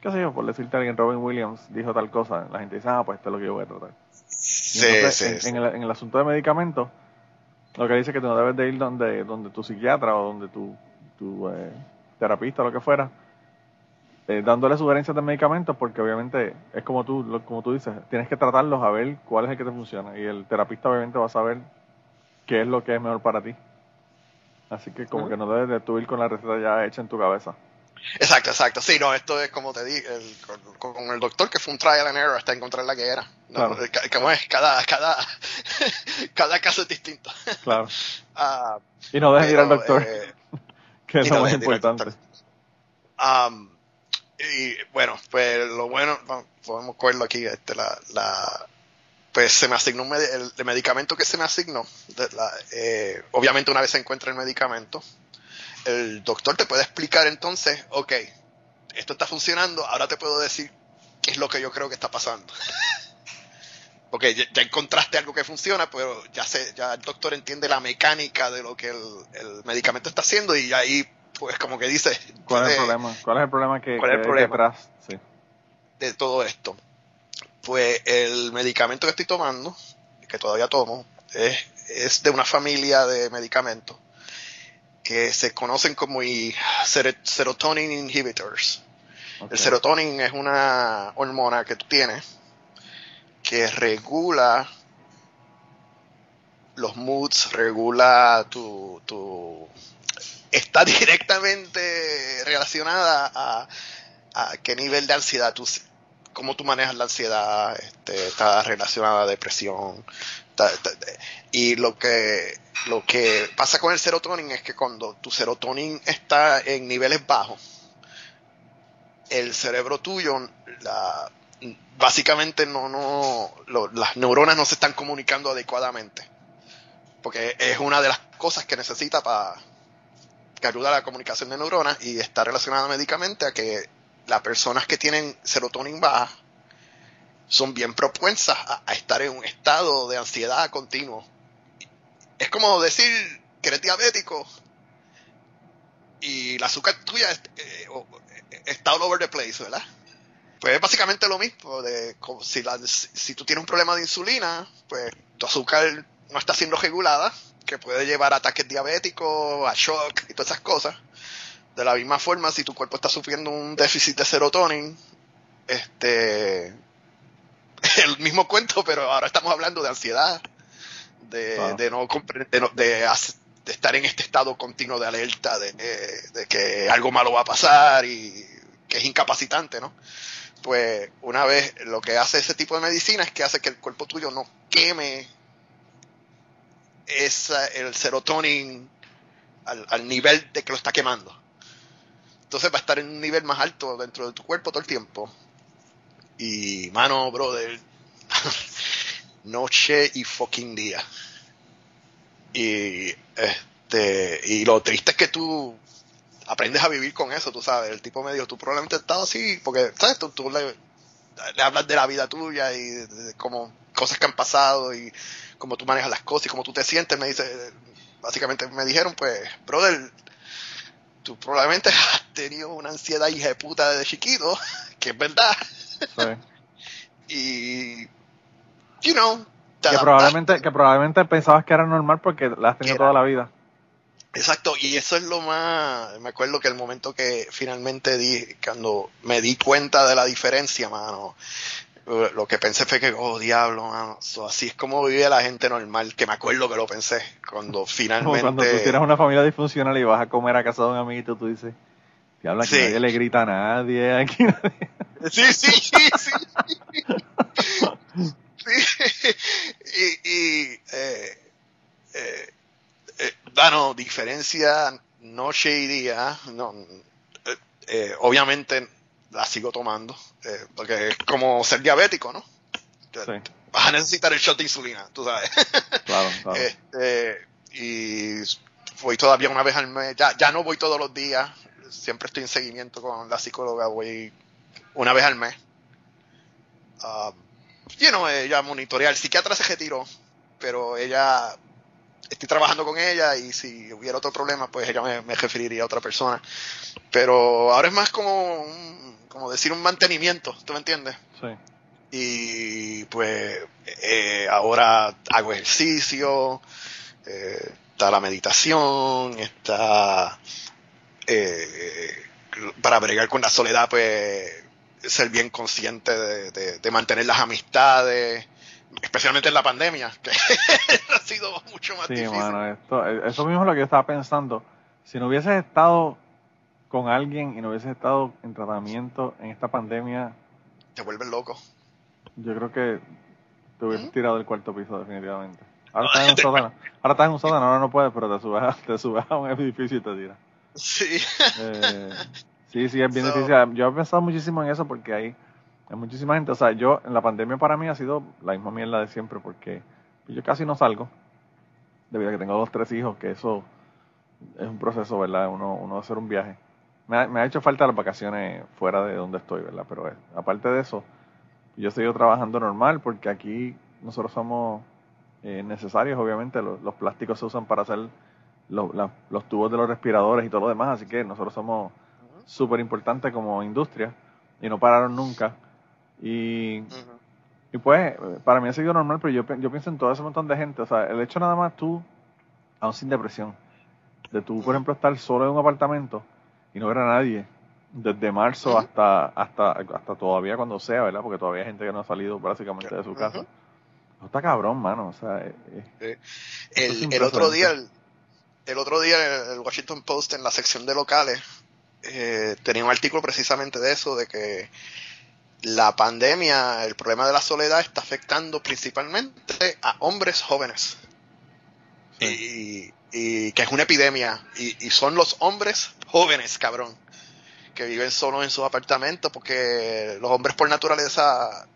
qué sé yo, por decirte a alguien, Robin Williams dijo tal cosa, la gente dice, ah, pues esto es lo que yo voy a tratar. Sí, sí, en, el, en, el, asunto de medicamentos, lo que dice que tú no debes de ir donde, donde tu psiquiatra o donde tu, tu eh, terapista o lo que fuera, eh, dándole sugerencias de medicamentos porque obviamente es como tú, como tú dices, tienes que tratarlos a ver cuál es el que te funciona y el terapista obviamente va a saber qué es lo que es mejor para ti. Así que como que no debes de tú ir con la receta ya hecha en tu cabeza. Exacto, exacto. Sí, no, esto es como te dije, con, el doctor que fue un trial and error hasta encontrar la que era. No, Como es, cada, cada, cada caso es distinto. Claro. Ah, y no dejes ir al doctor, eh, que es lo más importante. Um, y bueno, pues lo bueno, podemos cogerlo aquí, este, la, la, pues se me asignó un el, medicamento que se me asignó, eh, obviamente una vez se encuentra el medicamento, el doctor te puede explicar entonces, ok, esto está funcionando, ahora te puedo decir qué es lo que yo creo que está pasando. Porque ya, encontraste algo que funciona, pero ya sé, ya el doctor entiende la mecánica de lo que el, el medicamento está haciendo y ahí pues como que dice... ¿Cuál es el problema? ¿Cuál es el problema que, ¿cuál es el problema de todo esto? Pues el medicamento que estoy tomando, que todavía tomo, es, es de una familia de medicamentos que se conocen como serotonin inhibitors. El serotonin es una hormona que tú tienes que regula los moods, regula tu, tu está directamente relacionada a, a qué nivel de ansiedad tú, cómo tú manejas la ansiedad, este, está relacionada a depresión. y lo que, lo que pasa con el serotonin es que cuando tu serotonin está en niveles bajos, el cerebro tuyo, la, básicamente no, no, las neuronas no se están comunicando adecuadamente. Porque es una de las cosas que necesita para ayuda a la comunicación de neuronas y está relacionada médicamente a que las personas que tienen serotonina baja son bien propensas a, estar en un estado de ansiedad continuo. Es como decir que eres diabético y la azúcar tuya eh, está all over the place, ¿verdad? Pues es básicamente lo mismo, de si, si tú tienes un problema de insulina, pues tu azúcar no está siendo regulada, que puede llevar a ataques diabéticos, a shock y todas esas cosas. De la misma forma, si tu cuerpo está sufriendo un déficit de serotonin, este, el mismo cuento, pero ahora estamos hablando de ansiedad, de, de no de, de, estar en este estado continuo de alerta, de, de, que algo malo va a pasar y que es incapacitante, ¿no? Pues una vez lo que hace ese tipo de medicina es que hace que el cuerpo tuyo no queme esa, el serotonin al, al nivel de que lo está quemando. Entonces va a estar en un nivel más alto dentro de tu cuerpo todo el tiempo. Y, mano, brother, noche y fucking día. Y, este, y lo triste es que tú aprendes a vivir con eso, tú sabes. El tipo medio, tú probablemente has estado así, porque, ¿sabes? Tú, le, le, hablas de la vida tuya y de, como cosas que han pasado y cómo tú manejas las cosas y cómo tú te sientes. Me dice, básicamente me dijeron, pues, brother, tú probablemente has tenido una ansiedad hija de puta desde chiquito, que es verdad. y, you know, que probablemente, que probablemente pensabas que era normal porque la has tenido toda la vida. Exacto, y eso es lo más, me acuerdo que el momento que finalmente di, cuando me di cuenta de la diferencia, mano, lo que pensé fue que, oh diablo, así es como vive la gente normal, que me acuerdo que lo pensé, cuando finalmente... cuando tú tienes una familia disfuncional y vas a comer a casa de un amiguito, tú dices, diablo, aquí nadie le grita a nadie, aquí nadie... Sí, sí, sí, sí. sí. Y, y eh, eh, eh, bueno, diferencia noche y día, no, eh, eh obviamente la sigo tomando, eh, porque es como ser diabético, ¿no? Vas a necesitar el shot de insulina, tú sabes. Claro, claro. Este, y voy todavía una vez al mes, ya, ya no voy todos los días, siempre estoy en seguimiento con la psicóloga, voy una vez al mes. Uh, you know, ella monitorea, el psiquiatra se retiró, pero ella, estoy trabajando con ella y si hubiera otro problema, pues ella me, me referiría a otra persona. Pero ahora es más como un, como decir un mantenimiento, ¿tú me entiendes? Sí. Y pues eh, ahora hago ejercicio, eh, está la meditación, está eh, para bregar con la soledad, pues ser bien consciente de, mantener las amistades, especialmente en la pandemia, que ha sido mucho más difícil. esto, eso mismo es lo que yo estaba pensando. Si no hubieses estado con alguien y no hubiese estado en tratamiento en esta pandemia, te vuelves loco. Yo creo que te hubieses tirado del cuarto piso definitivamente. Ahora estás en un sótano, ahora estás en un sótano, ahora no puedes, pero te subes a, te subes a un edificio y te tiras. Sí. Eh, sí, sí, es bien difícil. Yo he pensado muchísimo en eso porque hay, hay muchísima gente, o sea, yo en la pandemia para mí ha sido la misma mierda de siempre porque yo casi no salgo, debido a que tengo dos, tres hijos, que eso es un proceso, ¿verdad? Uno, uno hacer un viaje me ha, hecho falta las vacaciones fuera de donde estoy, ¿verdad? Pero eh, aparte de eso, yo estoy trabajando normal porque aquí nosotros somos eh, necesarios, obviamente. Los, plásticos se usan para hacer los, tubos de los respiradores y todo lo demás, así que nosotros somos súper importantes como industria y no pararon nunca. Y, y pues, para mí ha sido normal, pero yo, yo pienso en todo ese montón de gente. O sea, el hecho nada más tú, aún sin depresión, de tú, por ejemplo, estar solo en un apartamento y no ver a nadie desde marzo hasta hasta hasta todavía cuando sea, ¿verdad? Porque todavía hay gente que no ha salido básicamente de su casa. No está cabrón, mano. O sea, el, otro día, el, otro día el Washington Post en la sección de locales eh, tenía un artículo precisamente de eso, de que la pandemia, el problema de la soledad está afectando principalmente a hombres jóvenes. Y, y que es una epidemia y, son los hombres jóvenes, cabrón, que viven solos en sus apartamentos, porque los hombres por naturaleza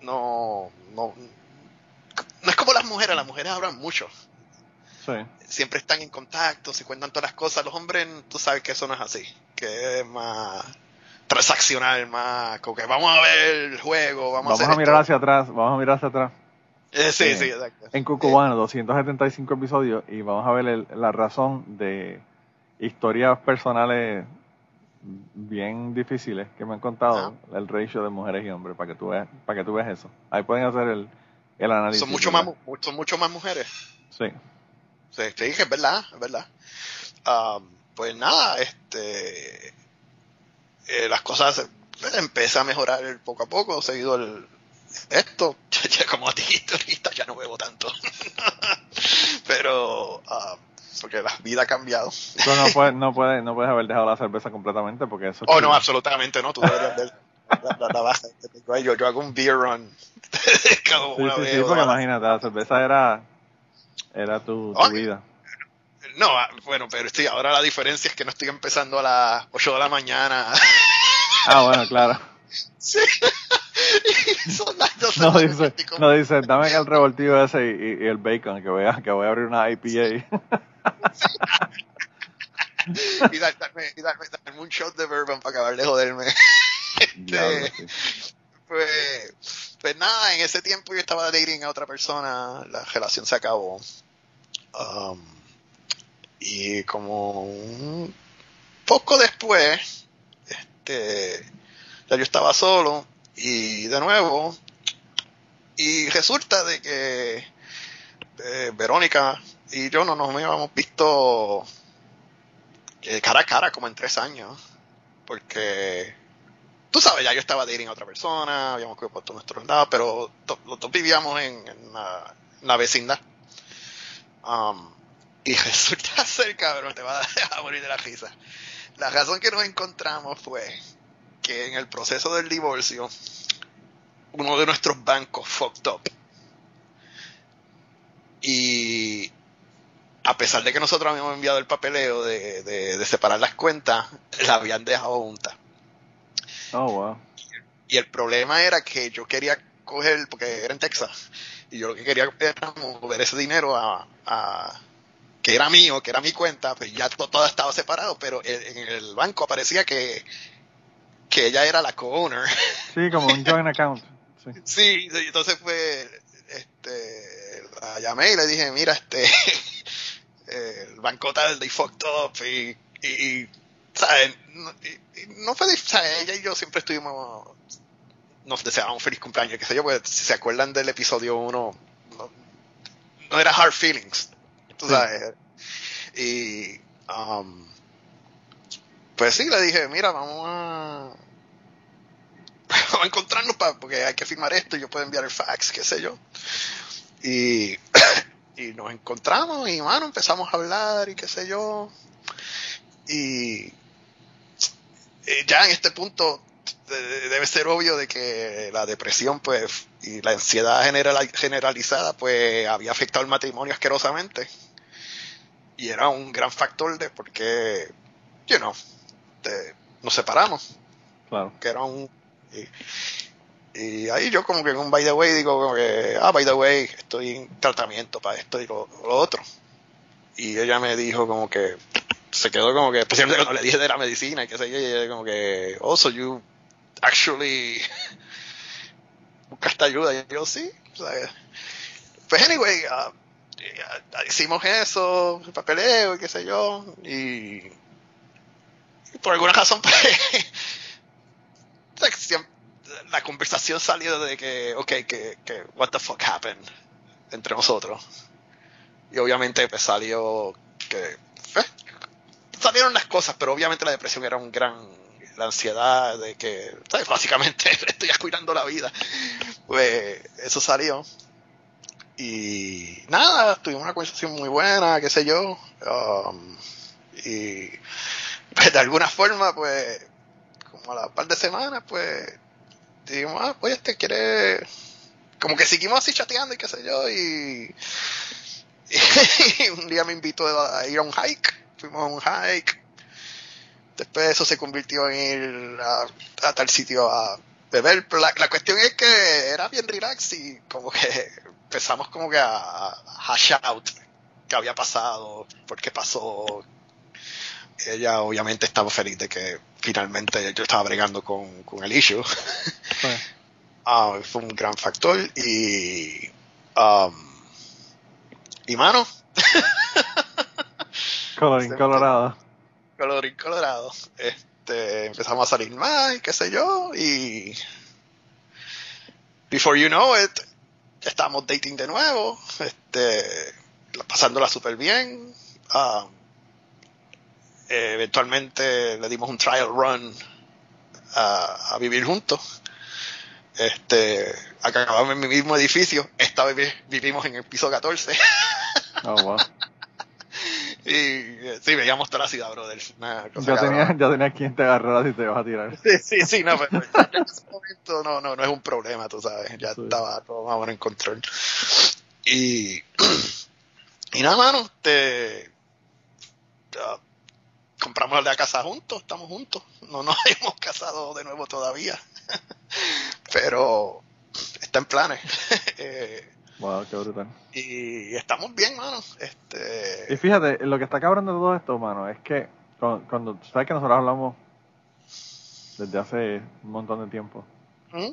no, no, no es como las mujeres, las mujeres hablan mucho. Sí. Siempre están en contacto, se cuentan todas las cosas. Los hombres, tú sabes que eso no es así, que es más transaccional, más como que vamos a ver el juego, vamos, Vamos a mirar esto. hacia atrás, vamos a mirar hacia atrás. Eh, sí, Eh, sí, exacto. En Cucubano, 275 episodios y vamos a ver el- la razón de historias personales bien difíciles que me han contado, el ratio de mujeres y hombres, para que tú veas, para que tú veas eso. Ahí pueden hacer el, el análisis. Son mucho más, son mucho más mujeres. Sí. Sí, te dije, es verdad, es verdad. Ah, pues nada, este, eh, las cosas pues, empiezan a mejorar poco a poco, seguido el, esto, ya como a ti ahorita ya no bebo tanto. Pero, ah, porque la vida ha cambiado. Tú no puedes, no puedes, no puedes haber dejado la cerveza completamente porque eso. Oh, no, absolutamente no, tú deberías ver la, la- la baja. Yo, yo hago un beer run como Sí, una sí, vez sí, porque imagínate, la cerveza era, era tu, tu vida. No, ah, bueno, pero sí, ahora la diferencia es que no estoy empezando a las 8 de la mañana. Ah, bueno, claro. Sí. Y son las 12 No dice, no dice, dame el revoltivo ese y, y- y el bacon, que voy a, que voy a abrir una IPA. y dar- darme, y darme- darme un shot de bourbon para acabar de joderme. Sí. Pues, pues nada, en ese tiempo yo estaba dating a otra persona, la relación se acabó. Um, y como un poco después, este, ya yo estaba solo y de nuevo, y resulta de que eh, Verónica y yo no nos habíamos visto eh, cara a cara como en tres años, porque tú sabes, ya yo estaba dating a otra persona, habíamos todos nuestros lados, pero los dos vivíamos en, en la vecindad. Um, y resulta ser, cabrón, te va a, a morir de la risa. La razón que nos encontramos fue que en el proceso del divorcio, uno de nuestros bancos fucked up. Y a pesar de que nosotros habíamos enviado el papeleo de, de- de separar las cuentas, la habían dejado juntas. Oh, wow. Y el problema era que yo quería coger, porque era en Texas, y yo lo que quería era mover ese dinero a, a- que era mío, que era mi cuenta, pues ya to- todo, estaba separado, pero en, en el banco aparecía que, que ella era la co-owner. Sí, como un joint account. Sí. Entonces fue, este, la llamé y le dije, mira, este, el banco tal, they fucked up, y, y, y, ¿sabes? No, y- no fue, ¿sabes? Ella y yo siempre estuvimos, nos deseábamos feliz cumpleaños, qué sé yo, pues si se acuerdan del episodio 1, no, no era hard feelings, tú sabes, y, um, pues sí, le dije, mira, vamos a, encontrarnos pa- porque hay que firmar esto y yo puedo enviar el fax, qué sé yo. Y, y nos encontramos y, mano, empezamos a hablar y qué sé yo. Y, eh, ya en este punto de- debe ser obvio de que la depresión, pues, y la ansiedad general- generalizada, pues, había afectado el matrimonio asquerosamente. Y era un gran factor de por qué, you know, de- nos separamos. Claro. que era un y, y ahí yo como que en un by the way digo como que ah by the way estoy en tratamiento para esto y lo, lo otro. Y ella me dijo como que se quedó como que especialmente cuando le dije de la medicina y qué sé yo y ella como que oh so you actually buscaste ayuda. Y yo sí o sea, pues anyway ah, hicimos eso el papeleo y qué sé yo y, por alguna razón pues la conversación salió de que, ok, que, que, what the fuck happened entre nosotros. Y obviamente pues salió que, eh, salieron las cosas, pero obviamente la depresión era un gran, la ansiedad de que, ¿sabes? básicamente estoy cuidando la vida. Pues eso salió. Y nada, tuvimos una conversación muy buena, qué sé yo. um, y pues de alguna forma, pues, como a la par de semanas, pues, dijimos, ah, pues este quiere, como que seguimos así chateando y qué sé yo, y, y un día me invitó a ir a un hike, fuimos a un hike, Después eso se convirtió en ir a, tal sitio a beber. La, cuestión es que era bien relax y como que empezamos como que a, hash out qué había pasado, por qué pasó. Ella obviamente estaba feliz de que finalmente yo estaba bregando con, con el issue. Ah, fue un gran factor y um, y mano. Colorín colorado. colorín colorado. Este empezamos a salir más y qué sé yo y before you know it estamos dating de nuevo este pasándola súper bien um, eventualmente le dimos un trial run a, a vivir juntos este, acabamos en mi mismo edificio. Esta vez vivimos en el piso 14. Oh, wow. Y sí, veíamos toda la ciudad, brother. ya, tenía, ya tenía quien te agarrara si te ibas a tirar. Sí, sí, sí, no, pero en ese momento no, no, no es un problema, tú sabes. Ya estaba todo más o menos en control. Y, y nada, mano, te, compramos la casa juntos, estamos juntos. No nos hemos casado de nuevo todavía. Pero está en planes. Eh, wow, qué brutal. Y estamos bien, mano. Este... Y fíjate, lo que está cabrón de todo esto, mano, es que cuando, sabes que nosotros hablamos desde hace un montón de tiempo. ¿Mm?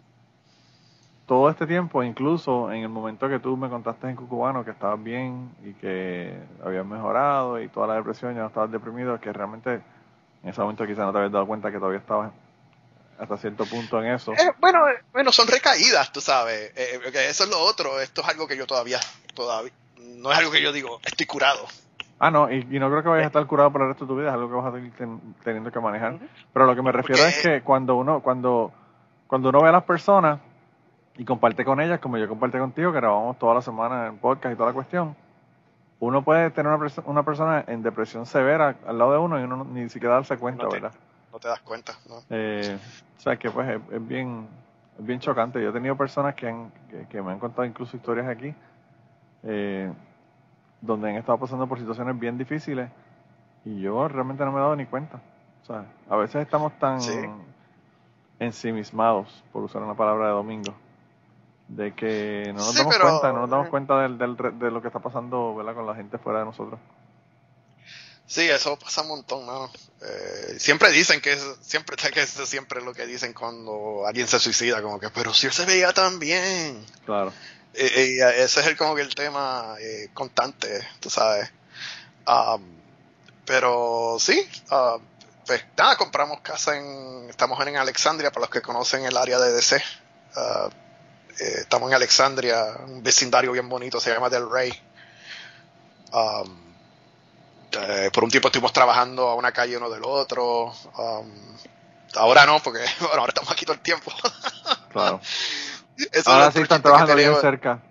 Todo este tiempo, incluso en el momento que tú me contaste en Cucubano que estabas bien y que habías mejorado y toda la depresión ya no estabas deprimido, que realmente en ese momento quizás no te habías dado cuenta que todavía estabas hasta cierto punto en eso. Eh, bueno, eh, bueno, son recaídas, tú sabes. Eh, eso es lo otro. Esto es algo que yo todavía, todavía, no es algo que yo digo, estoy curado. Ah, no, y, no creo que vayas a estar curado por el resto de tu vida, es algo que vas a seguir teniendo que manejar. Pero lo que me refiero es que cuando uno, cuando, cuando uno ve a las personas y comparte con ellas, como yo compartí contigo, que grabamos toda la semana en podcast y toda la cuestión, uno puede tener una, una persona en depresión severa al lado de uno y uno ni siquiera darse cuenta, ¿verdad? No te das cuenta. ¿no? Eh, o sea, que pues es, bien es bien chocante. Yo he tenido personas que, han, que, me han contado incluso historias aquí eh, donde han estado pasando por situaciones bien difíciles y yo realmente no me he dado ni cuenta. O sea, a veces estamos tan ensimismados, por usar una palabra de domingo, de que no nos damos cuenta, no nos damos cuenta del, del, de lo que está pasando ¿verdad? con la gente fuera de nosotros. Sí, eso pasa un montón, ¿no? Eh, siempre dicen que es, siempre, que es siempre lo que dicen cuando alguien se suicida, como que, pero si él se veía tan bien. Claro. Eh, eh, ese es el, como que el tema constante, tú sabes. Um, pero sí, uh, pues nada, compramos casa en, estamos en Alexandria, para los que conocen el área de DC. Uh, estamos en Alexandria, un vecindario bien bonito, se llama Del Rey. Um, eh, por un tiempo estuvimos trabajando a una calle uno del otro. Um, ahora no, porque ahora estamos aquí todo el tiempo. claro. ahora sí están trabajando bien cerca.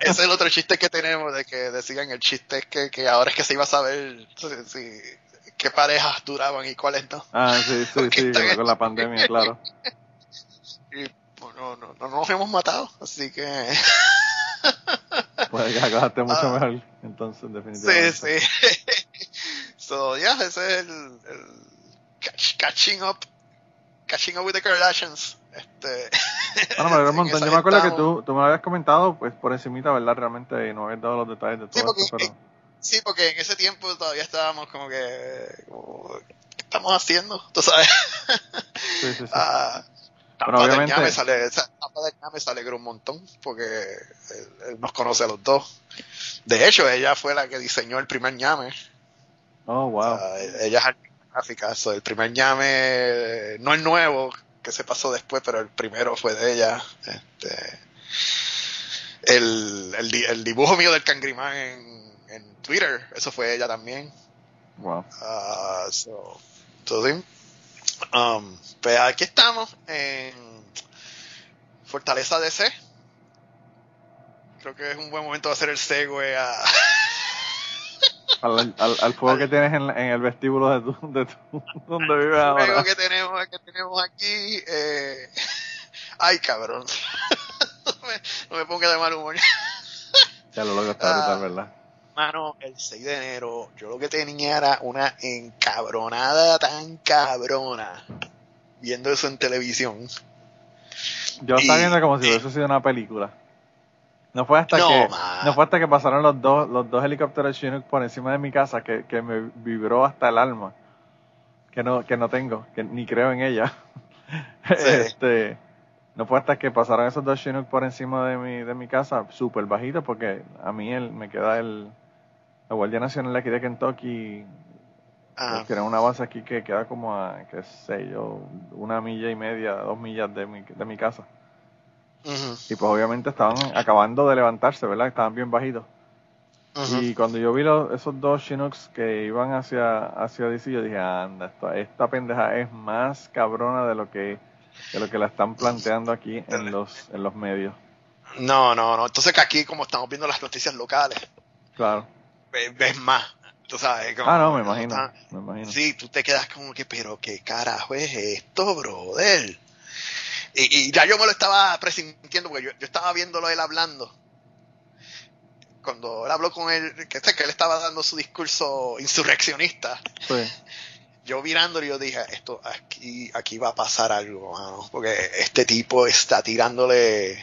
Ese es el otro chiste que tenemos, de que decían, el chiste es que, que ahora es que se iba a saber si, qué parejas duraban y cuáles no. Ah, sí, sí, sí, con la pandemia, claro. Y pues, no, no, no nos hemos matado, así que... Pues ya acabaste mucho ah. mejor, entonces, definitivamente. Sí, sí. so, yeah, ese es el, el catching up, catching up with the Kardashians. Este, bueno, me un montón. Yo me acuerdo que tú, tú me lo habías comentado, pues por encimita, ¿verdad? Realmente, y no habías dado los detalles de todo sí, porque, esto, pero... Sí, porque en ese tiempo todavía estábamos como que... ¿Qué estamos haciendo? ¿Tú sabes? Sí, sí, sí. Uh, bueno, obviamente... me sale, me se alegró un montón porque él, nos conoce a los dos. De hecho, ella fue la que diseñó el primer ñame. Oh, wow. ella es gráfica, el primer ñame, no el nuevo, que se pasó después, pero el primero fue de ella. Este, el, el, dibujo mío del cangrimán en, en, Twitter, eso fue ella también. Wow. Uh, so, Um, pues aquí estamos en Fortaleza DC. Creo que es un buen momento de hacer el segue a... al, al, fuego que tienes en, en, el vestíbulo de tu, de tu donde vives ahora. El fuego que tenemos, que tenemos aquí. Eh... Ay, cabrón. no, me, no me ponga de mal humor. ya lo loco está brutal, ¿verdad? Mano, el 6 de enero, yo lo que tenía era una encabronada tan cabrona viendo eso en televisión. Yo estaba viendo como si hubiese sido una película. No fue hasta que no fue hasta que pasaron los dos los dos helicópteros Chinook por encima de mi casa que, que me vibró hasta el alma. Que no que no tengo, que ni creo en ella. este no fue hasta que pasaron esos dos Chinook por encima de mi de mi casa, súper bajito porque a mí el, me queda el la Guardia Nacional aquí de Kentucky tiene una base aquí que queda como a, qué sé yo, una milla y media, dos millas de mi, de mi casa. Y pues obviamente estaban acabando de levantarse, ¿verdad? Estaban bien bajitos. Y cuando yo vi esos dos Chinooks que iban hacia, hacia DC, yo dije, anda, esta, esta pendeja es más cabrona de lo que de lo que la están planteando aquí en los, en los medios. No, no, no. Entonces que aquí, como estamos viendo las noticias locales, claro. Ves, más. Tú sabes, ah, no, me imagino, me imagino. Sí, tú te quedas como que, pero qué carajo es esto, brother. Y, ya yo me lo estaba presintiendo, porque yo, estaba viéndolo él hablando. Cuando él habló con él, que, que él estaba dando su discurso insurreccionista. Yo mirándolo, yo dije, esto aquí, aquí va a pasar algo, porque este tipo está tirándole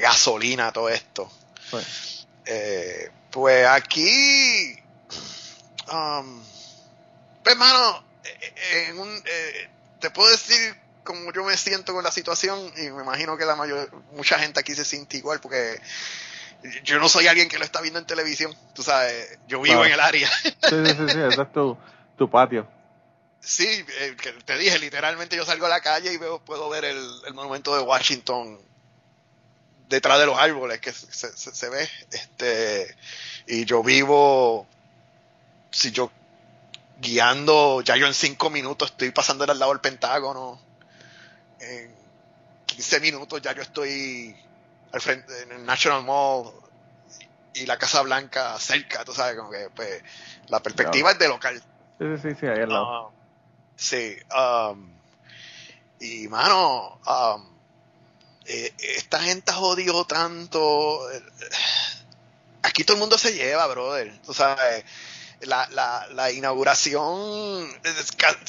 gasolina a todo esto. Eh, pues aquí, um, pues hermano, eh, eh, en un, te puedo decir como yo me siento con la situación y me imagino que la mayor, mucha gente aquí se siente igual porque yo no soy alguien que lo está viendo en televisión, tú sabes, yo vivo en el área. Sí, sí, sí, sí, ese es tu, tu patio. Sí, eh, te dije, literalmente yo salgo a la calle y veo, puedo ver el, el monumento de Washington detrás de los árboles que se, se, ve, este, y yo vivo, si yo guiando, ya yo en cinco minutos estoy pasando al lado del Pentágono, en 15 minutos ya yo estoy al frente en el National Mall y la Casa Blanca cerca, tú sabes, como que pues, la perspectiva es de local. Sí, sí, sí, ahí al lado. Ah, sí, um, y mano, um, eh, esta gente ha jodido tanto. Aquí todo el mundo se lleva, brother. Tú sabes, la, la, la inauguración,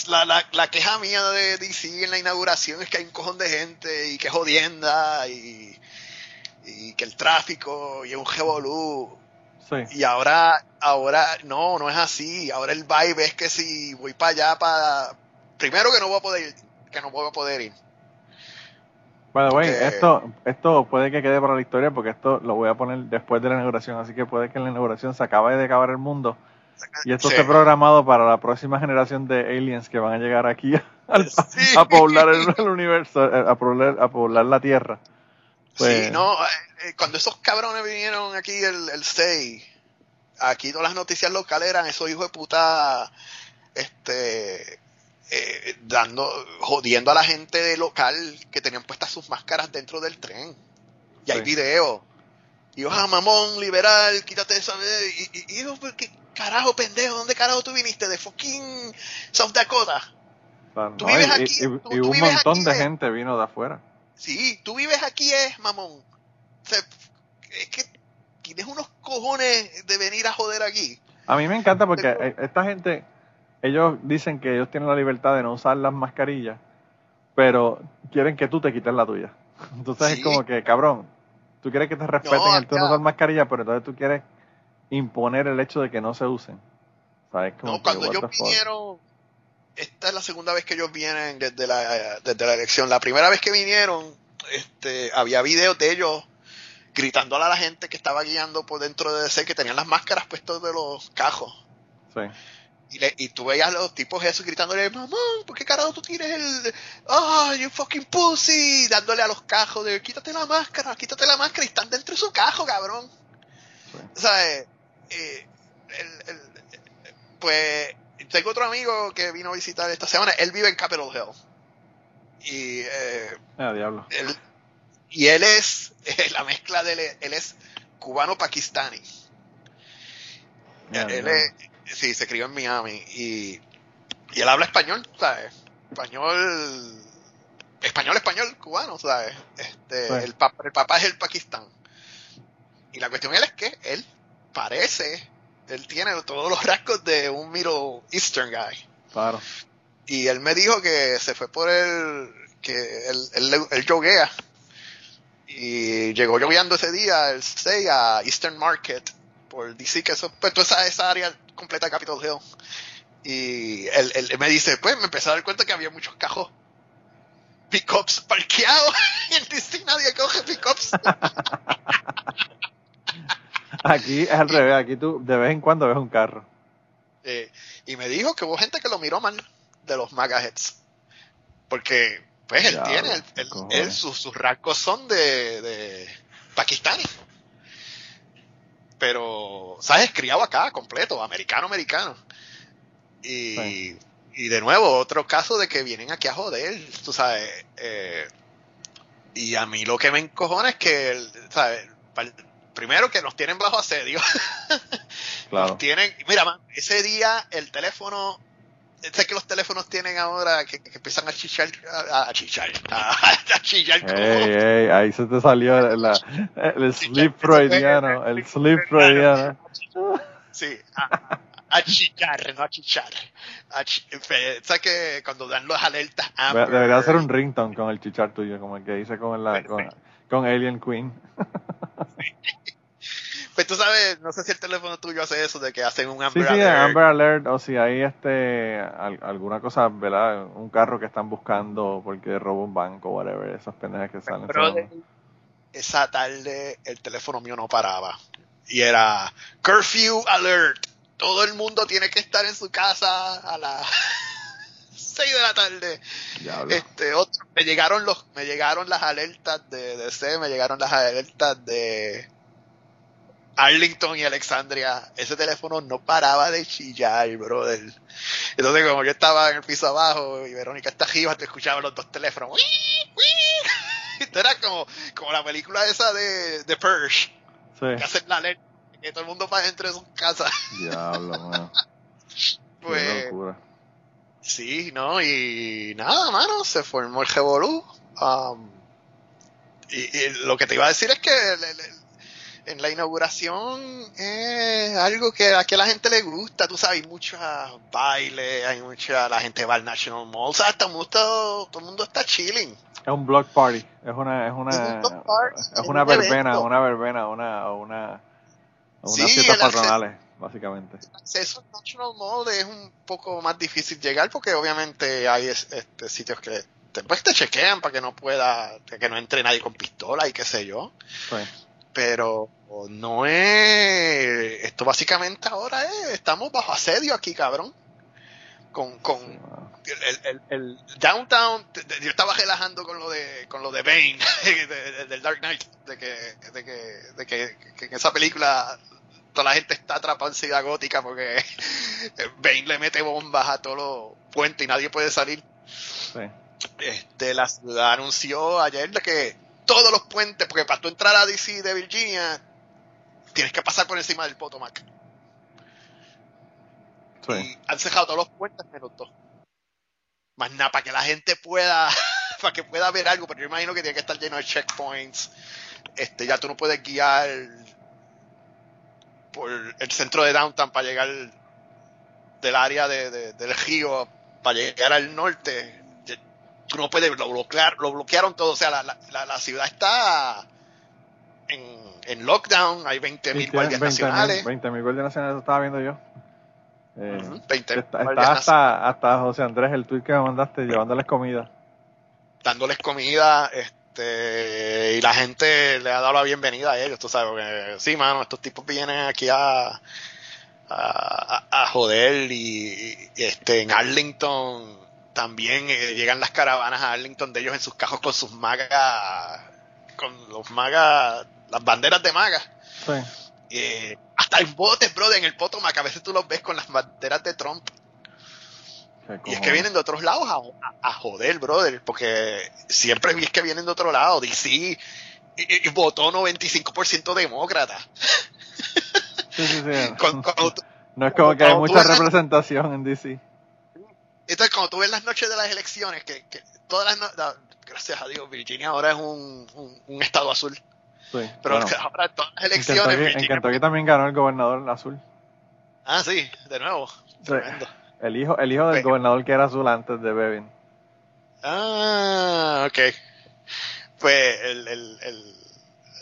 la, la, la, queja mía de DC en la inauguración es que hay un cojón de gente y que jodienda y, y que el tráfico y es un revolú. Y ahora, ahora, no, no es así. Ahora el vibe es que si voy para allá para, primero que no voy a poder, que no voy a poder ir. Bueno, esto, esto puede que quede para la historia porque esto lo voy a poner después de la inauguración, así que puede que en la inauguración se acabe de acabar el mundo y esto está programado para la próxima generación de aliens que van a llegar aquí a, poblar el, universo, eh, a poblar, a poblar la Tierra. Pues, sí, no, eh, eh, cuando esos cabrones vinieron aquí el, el 6, aquí todas las noticias locales eran esos hijos de puta, este, dando, jodiendo a la gente de local que tenían puestas sus máscaras dentro del tren. Y hay videos. Y yo, ah, mamón, liberal, quítate esa. Y, y, y yo, pues, ¿qué, carajo, pendejo, ¿dónde carajo tú viniste? De fucking South Dakota. tú vives aquí. Y, un montón de gente vino de afuera. Sí, tú vives aquí, es mamón. es que tienes unos cojones de venir a joder aquí. A mí me encanta porque e, esta gente, ellos dicen que ellos tienen la libertad de no usar las mascarillas, pero quieren que tú te quites la tuya. Entonces es como que, cabrón, tú quieres que te respeten el tú no usar mascarilla, pero entonces tú quieres imponer el hecho de que no se usen. no, cuando ellos vinieron, esta es la segunda vez que ellos vienen desde la, desde la elección. La primera vez que vinieron, este, había videos de ellos gritándole a la gente que estaba guiando por dentro de DC que tenían las máscaras puestas de los cajos. Sí. Y, le, y tú veías a los tipos esos gritándole, mamá, ¿por qué carajo tú tienes el... ¡Ah, you fucking pussy! Dándole a los cajos de, quítate la máscara, quítate la máscara y están dentro de su cajo, cabrón. Sí. O sea, eh, eh, el, pues tengo otro amigo que vino a visitar esta semana. Él vive en Capitol Hill. Y, eh, ah, diablo. Él, y él es la mezcla de él, él es cubano-pakistani. él es, sí, se crió en Miami y, y él habla español, ¿sabes? Español, español, español, cubano, ¿sabes? Este, el, papá, el papá es el Pakistán. Y la cuestión él es que él parece, él tiene todos los rasgos de un Middle Eastern guy. Claro. Y él me dijo que se fue por el, que él, él, él yoguea. Y llegó yogueando ese día, el 6, a Eastern Market, por DC, que eso, pues toda esa, esa área completa de Capitol Hill. Y él, él me dice, pues me empecé a dar cuenta que había muchos cajos pickups parqueados. en DC nadie coge pickups. aquí es al revés, aquí tú de vez en cuando ves un carro. Eh, y me dijo que hubo gente que lo miró mal de los Magahets. Porque, pues, él tiene, él, él, sus, sus, rasgos son de, de pakistani. Pero, ¿sabes? Criado acá, completo, americano, americano. Y, sí. y de nuevo, otro caso de que vienen aquí a joder, tú sabes. Eh, y a mí lo que me encojona es que, ¿sabes? Primero que nos tienen bajo asedio. Claro. Nos tienen, mira, man, ese día el teléfono sé que los teléfonos tienen ahora que, que empiezan a chichar, a, a chichar, a, a chillar como... Ey, ey, ahí se te salió la, el sleep freudiano, el sleep freudiano. Sí, a, a chillar, no a chichar. A ch ¿Sabes que cuando dan las alertas Amber, Debería ser un ringtone con el chichar tuyo, como el que hice con, la, con, con Alien Queen. Pues tú sabes, no sé si el teléfono tuyo hace eso, de que hacen un Amber sí, sí, Alert. Amber Alert, o si hay este, al, alguna cosa, ¿verdad? Un carro que están buscando porque robó un banco, whatever, esas pendejas que salen. Pero de, esa tarde el teléfono mío no paraba. Y era Curfew Alert. Todo el mundo tiene que estar en su casa a las 6 de la tarde. Diablo. Este, otro, me llegaron los, me llegaron las alertas de DC, me llegaron las alertas de Arlington y Alexandria, ese teléfono no paraba de chillar, brother. Entonces, como yo estaba en el piso abajo y Verónica está arriba, te escuchaba los dos teléfonos. ¡Wii! ¡Wii! Esto era como, como la película esa de, de Purge. Sí. Que hacen la alerta, que todo el mundo para dentro de su casa. Diablo, mano. Pues, Qué sí, ¿no? Y nada, mano, se formó el Revolú. Um, y, y, lo que te iba a decir es que le, le, en la inauguración es algo que aquí a la gente le gusta, tú sabes, hay muchos bailes, hay mucha, la gente va al National Mall, o sea, todo el mundo, todo el mundo está chilling. Es un block party, es una, es una, es, un party, es una un verbena, evento. una verbena, una, una, unas Sí, fiestas acceso- básicamente. El acceso al National Mall es un poco más difícil llegar porque obviamente hay es- este, sitios que te, pues te chequean para que no pueda, que no entre nadie con pistola y qué sé yo. Sí. Pero no es esto básicamente ahora es estamos bajo asedio aquí cabrón. Con con Sí, el, el, el downtown yo estaba relajando con lo de con lo de Bane de- de- del Dark Knight de que de que de que, que en esa película toda la gente está atrapada en ciudad gótica porque Bane le mete bombas a todos los puentes y nadie puede salir. Sí. este, la ciudad anunció ayer que todos los puentes, porque para tú entrar a DC de Virginia, tienes que pasar por encima del Potomac. Sí. Y han cerrado todos los puentes menos dos. Más nada, para que la gente pueda, para que pueda ver algo, pero yo imagino que tiene que estar lleno de checkpoints. Este, ya tú no puedes guiar por el centro de downtown para llegar del área de, de- del río para llegar al norte. Tú no puedes, lo, bloquear, lo bloquearon todo. O sea, la, la, la- ciudad está en, en lockdown, hay 20.000 Sí, guardias tienen 20.000 nacionales. 20.000 guardias nacionales, eso estaba viendo yo. Eh, Ujú, 20 está, hasta, hasta José Andrés, el tweet que me mandaste, llevándoles comida. dándoles comida, este, y la gente le ha dado la bienvenida a ellos, tú sabes, porque sí, mano, estos tipos vienen aquí a, a, a- a joder y, y, este, en Arlington también eh, llegan las caravanas a Arlington de ellos en sus cajos con sus magas, con los magas, las banderas de magas. Sí. Eh, hasta en botes, brother, en el Potomac, a veces tú los ves con las banderas de Trump. Y es que vienen de otros lados a, a- a joder, brother, porque siempre es que vienen de otro lado. DC y, y- y votó 95% demócrata. Sí, sí, sí. Con- no es como que hay mucha representación en DC. Entonces, cuando tú ves las noches de las elecciones, que, que todas las no- la- gracias a Dios, Virginia ahora es un, un- un estado azul. Sí, Pero bueno, ahora todas las en elecciones. En Kentucky también ganó el gobernador azul. Ah, sí, de nuevo. Sí. Tremendo. El hijo, el hijo del gobernador que era azul antes de Bevin. Ah, ok. Pues el, el, el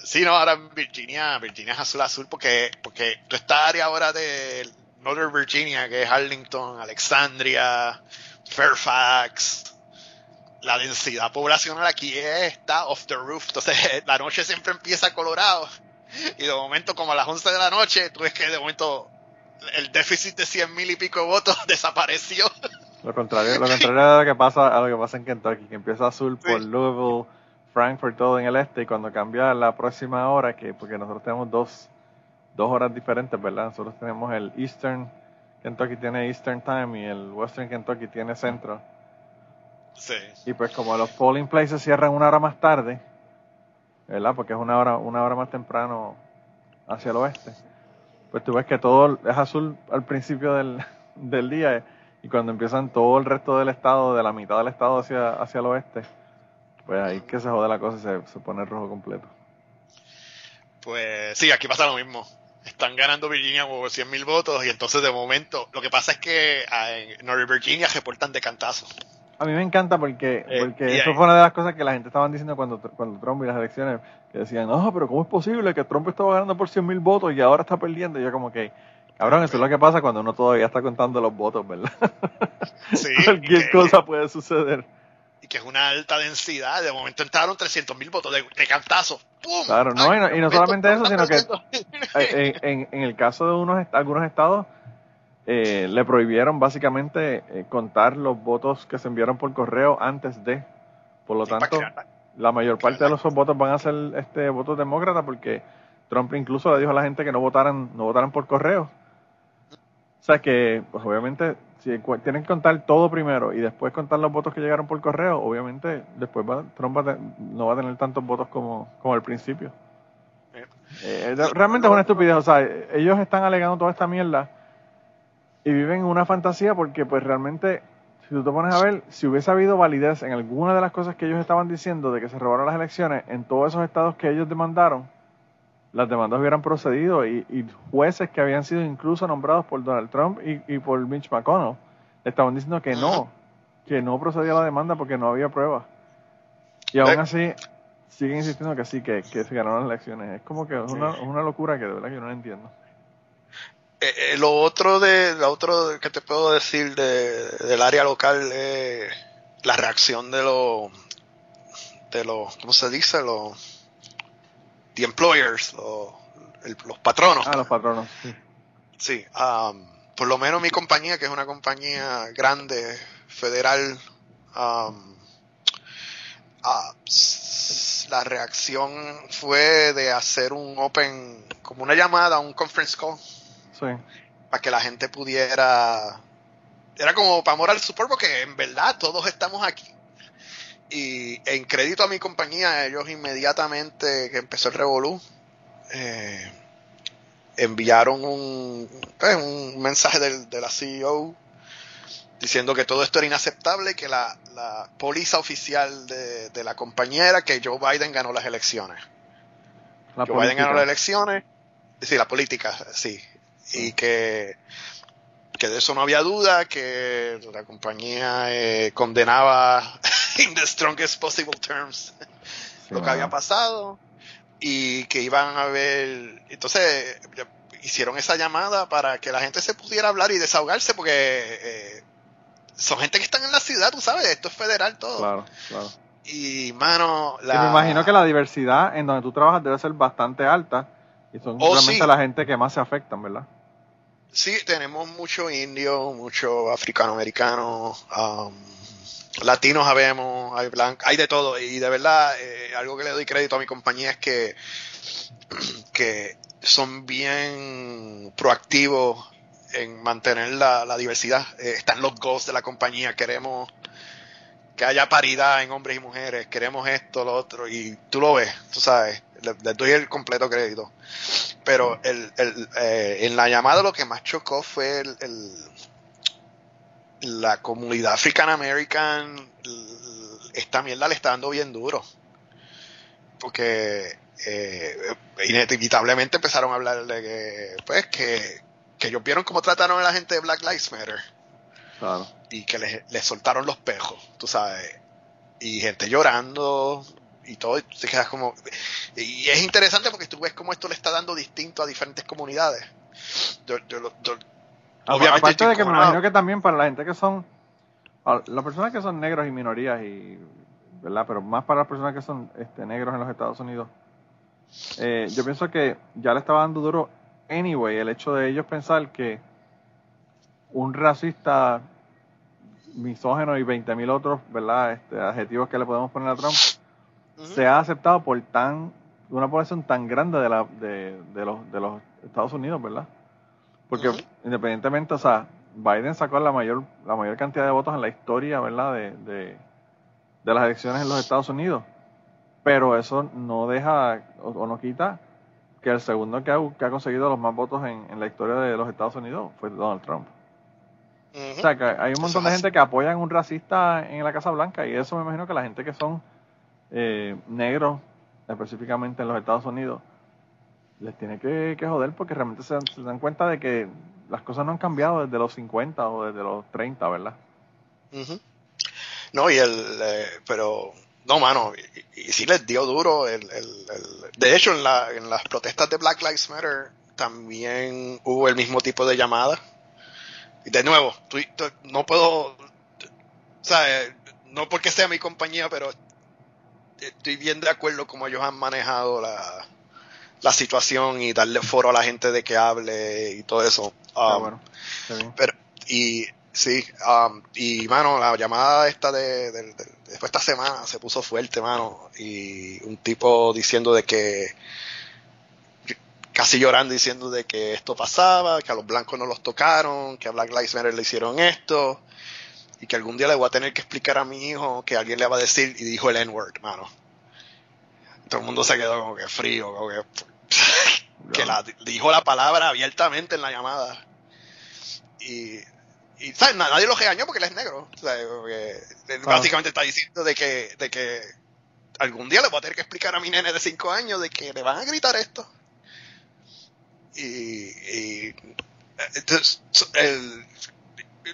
sí, no, ahora Virginia, Virginia es azul azul porque, porque toda esta área ahora de Northern Virginia, que es Arlington, Alexandria, Fairfax, la densidad poblacional aquí está off the roof. Entonces la noche siempre empieza colorado y de momento como a las 11 de la noche, tú ves que de momento el déficit de 100 mil y pico de votos desapareció. Lo contrario, lo contrario a lo que pasa, a lo que pasa en Kentucky, que empieza azul por Sí. Louisville, Frankfurt, todo en el este, y cuando cambia la próxima hora, que porque nosotros tenemos dos, dos horas diferentes, ¿verdad? Nosotros tenemos el Eastern, Kentucky tiene Eastern Time y el Western Kentucky tiene Centro. Sí. Y pues como los polling places cierran una hora más tarde, ¿verdad? Porque es una hora, una hora más temprano hacia el oeste. Pues tú ves que todo es azul al principio del, del día y cuando empiezan todo el resto del estado, de la mitad del estado hacia, hacia el oeste, pues ahí que se jode la cosa y se, se pone rojo completo. Pues sí, aquí pasa lo mismo. Están ganando Virginia por 100 mil votos y entonces de momento, lo que pasa es que ah, en Northern Virginia reportan de cantazo. A mí me encanta porque, Eh, porque eso ahí- fue una de las cosas que la gente estaban diciendo cuando, cuando Trump y las elecciones, que decían, no, pero ¿cómo es posible que Trump estaba ganando por 100 mil votos y ahora está perdiendo? Y yo como que, cabrón, eso es lo que pasa cuando uno todavía está contando los votos, ¿verdad? Sí, Cualquier que- cosa puede suceder. Que es una alta densidad. De momento entraron 300 mil votos de, de cantazo. ¡Pum! Claro, no, y no- y no de solamente eso, sino que- Eh, En, en- en el caso de unos algunos estados, eh, le prohibieron básicamente eh, contar los votos que se enviaron por correo antes de. Por lo Sí, tanto, crear- la mayor parte de los votos van a ser este votos demócratas porque Trump incluso le dijo a la gente que no votaran no votaran por correo. O sea que, pues obviamente, si tienen que contar todo primero y después contar los votos que llegaron por correo, obviamente después va- Trump va no va a tener tantos votos como, como al principio. Eh, de- realmente es una estupidez, o sea, ellos están alegando toda esta mierda y viven en una fantasía porque pues realmente, si tú te pones a ver, si hubiese habido validez en alguna de las cosas que ellos estaban diciendo de que se robaron las elecciones en todos esos estados que ellos demandaron, las demandas hubieran procedido y, y jueces que habían sido incluso nombrados por Donald Trump y, y por Mitch McConnell estaban diciendo que no, que no procedía la demanda porque no había pruebas. Y aún así siguen insistiendo que sí, que, que se ganaron las elecciones. Es como que es una, una locura que de verdad que yo no entiendo. Eh, eh, lo otro de lo otro que te puedo decir de, del área local es la reacción de los de los cómo se dice los the employers el- los patronos Ah, los patronos, sí. sí um, por lo menos mi compañía que es una compañía grande federal um, s- la reacción fue de hacer un open como una llamada un conference call Sí. para que la gente pudiera era como para moral support porque en verdad todos estamos aquí y en crédito a mi compañía ellos inmediatamente que empezó el revolú eh, enviaron un, pues, un mensaje del- de la CEO diciendo que todo esto era inaceptable que la, la póliza oficial de, de la compañía era que Joe Biden ganó las elecciones. La Joe Biden ganó las elecciones, sí, la política, sí, y que, que de eso no había duda, que la compañía eh, condenaba in the strongest possible terms Sí, lo que había pasado y que iban a ver, entonces hicieron esa llamada para que la gente se pudiera hablar y desahogarse porque eh, son gente que están en la ciudad, tú sabes, esto es federal todo. Claro, claro. Y mano, Y la... me imagino que la diversidad en donde tú trabajas debe ser bastante alta y son Oh, realmente sí. la gente que más se afectan, ¿verdad? Sí, tenemos mucho indio, mucho africano-americano, um, latinos habemos, hay blancos, hay de todo. Y de verdad, eh, algo que le doy crédito a mi compañía es que, que son bien proactivos en mantener la, diversidad. Eh, están los goals de la compañía, queremos que haya paridad en hombres y mujeres, queremos esto, lo otro, y tú lo ves, tú sabes, le- doy el completo crédito. Pero el, el, eh, en la llamada lo que más chocó fue el- la comunidad african american esta mierda le está dando bien duro porque eh, inevitablemente empezaron a hablar de que, pues, que, que ellos vieron cómo trataron a la gente de Black Lives Matter. Claro. Y que les, les soltaron los pejos, tú sabes. Y gente llorando y todo, y tú te quedas como... Y es interesante porque tú ves cómo esto le está dando distinto a diferentes comunidades. Yo, yo, yo, obviamente Aparte de que me imagino que también para la gente que son... Las personas que son negros y minorías y ¿verdad? Pero más para las personas que son este, negros en los Estados Unidos. Eh, yo pienso que ya le estaba dando duro, anyway, el hecho de ellos pensar que un racista misógeno y 20.000 otros, ¿verdad? Este, adjetivos que le podemos poner a Trump, se ha aceptado por tan una población tan grande de, la, de, de, los, de los Estados Unidos, ¿verdad? Porque independientemente, o sea, Biden sacó la mayor, la mayor cantidad de votos en la historia, ¿verdad? de, de las elecciones en los Estados Unidos. Pero eso no deja o, no quita que el segundo que ha, que ha conseguido los más votos en, la historia de los Estados Unidos fue Donald Trump. O sea, que hay un montón de gente que apoyan un racista en la Casa Blanca y eso me imagino que la gente que son eh, negros, específicamente en los Estados Unidos, les tiene que, joder porque realmente se, dan cuenta de que las cosas no han cambiado desde los 50 o desde los 30, ¿verdad? No, y el, eh, pero, no, mano, y, sí les dio duro. El, el, de hecho, en, la, en las protestas de Black Lives Matter también hubo el mismo tipo de llamada. Y de nuevo, no puedo, o sea, eh, no porque sea mi compañía, pero estoy bien de acuerdo como ellos han manejado la, la situación y darle foro a la gente de que hable y todo eso. Ah, bueno, pero, y Sí, um, y mano, la llamada esta de, de, después esta semana se puso fuerte, mano, y un tipo diciendo de que, casi llorando diciendo de que esto pasaba, que a los blancos no los tocaron, que a Black Lives Matter le hicieron esto, y que algún día le voy a tener que explicar a mi hijo que alguien le va a decir, y dijo el N-word, mano. Todo el mundo se quedó como que frío, como que, que la, dijo la palabra abiertamente en la llamada. Y y ¿sabes? nadie lo regañó porque él es negro. Básicamente está diciendo de que, de que algún día le voy a tener que explicar a mi nene de 5 años de que le van a gritar esto. Y, y entonces, el,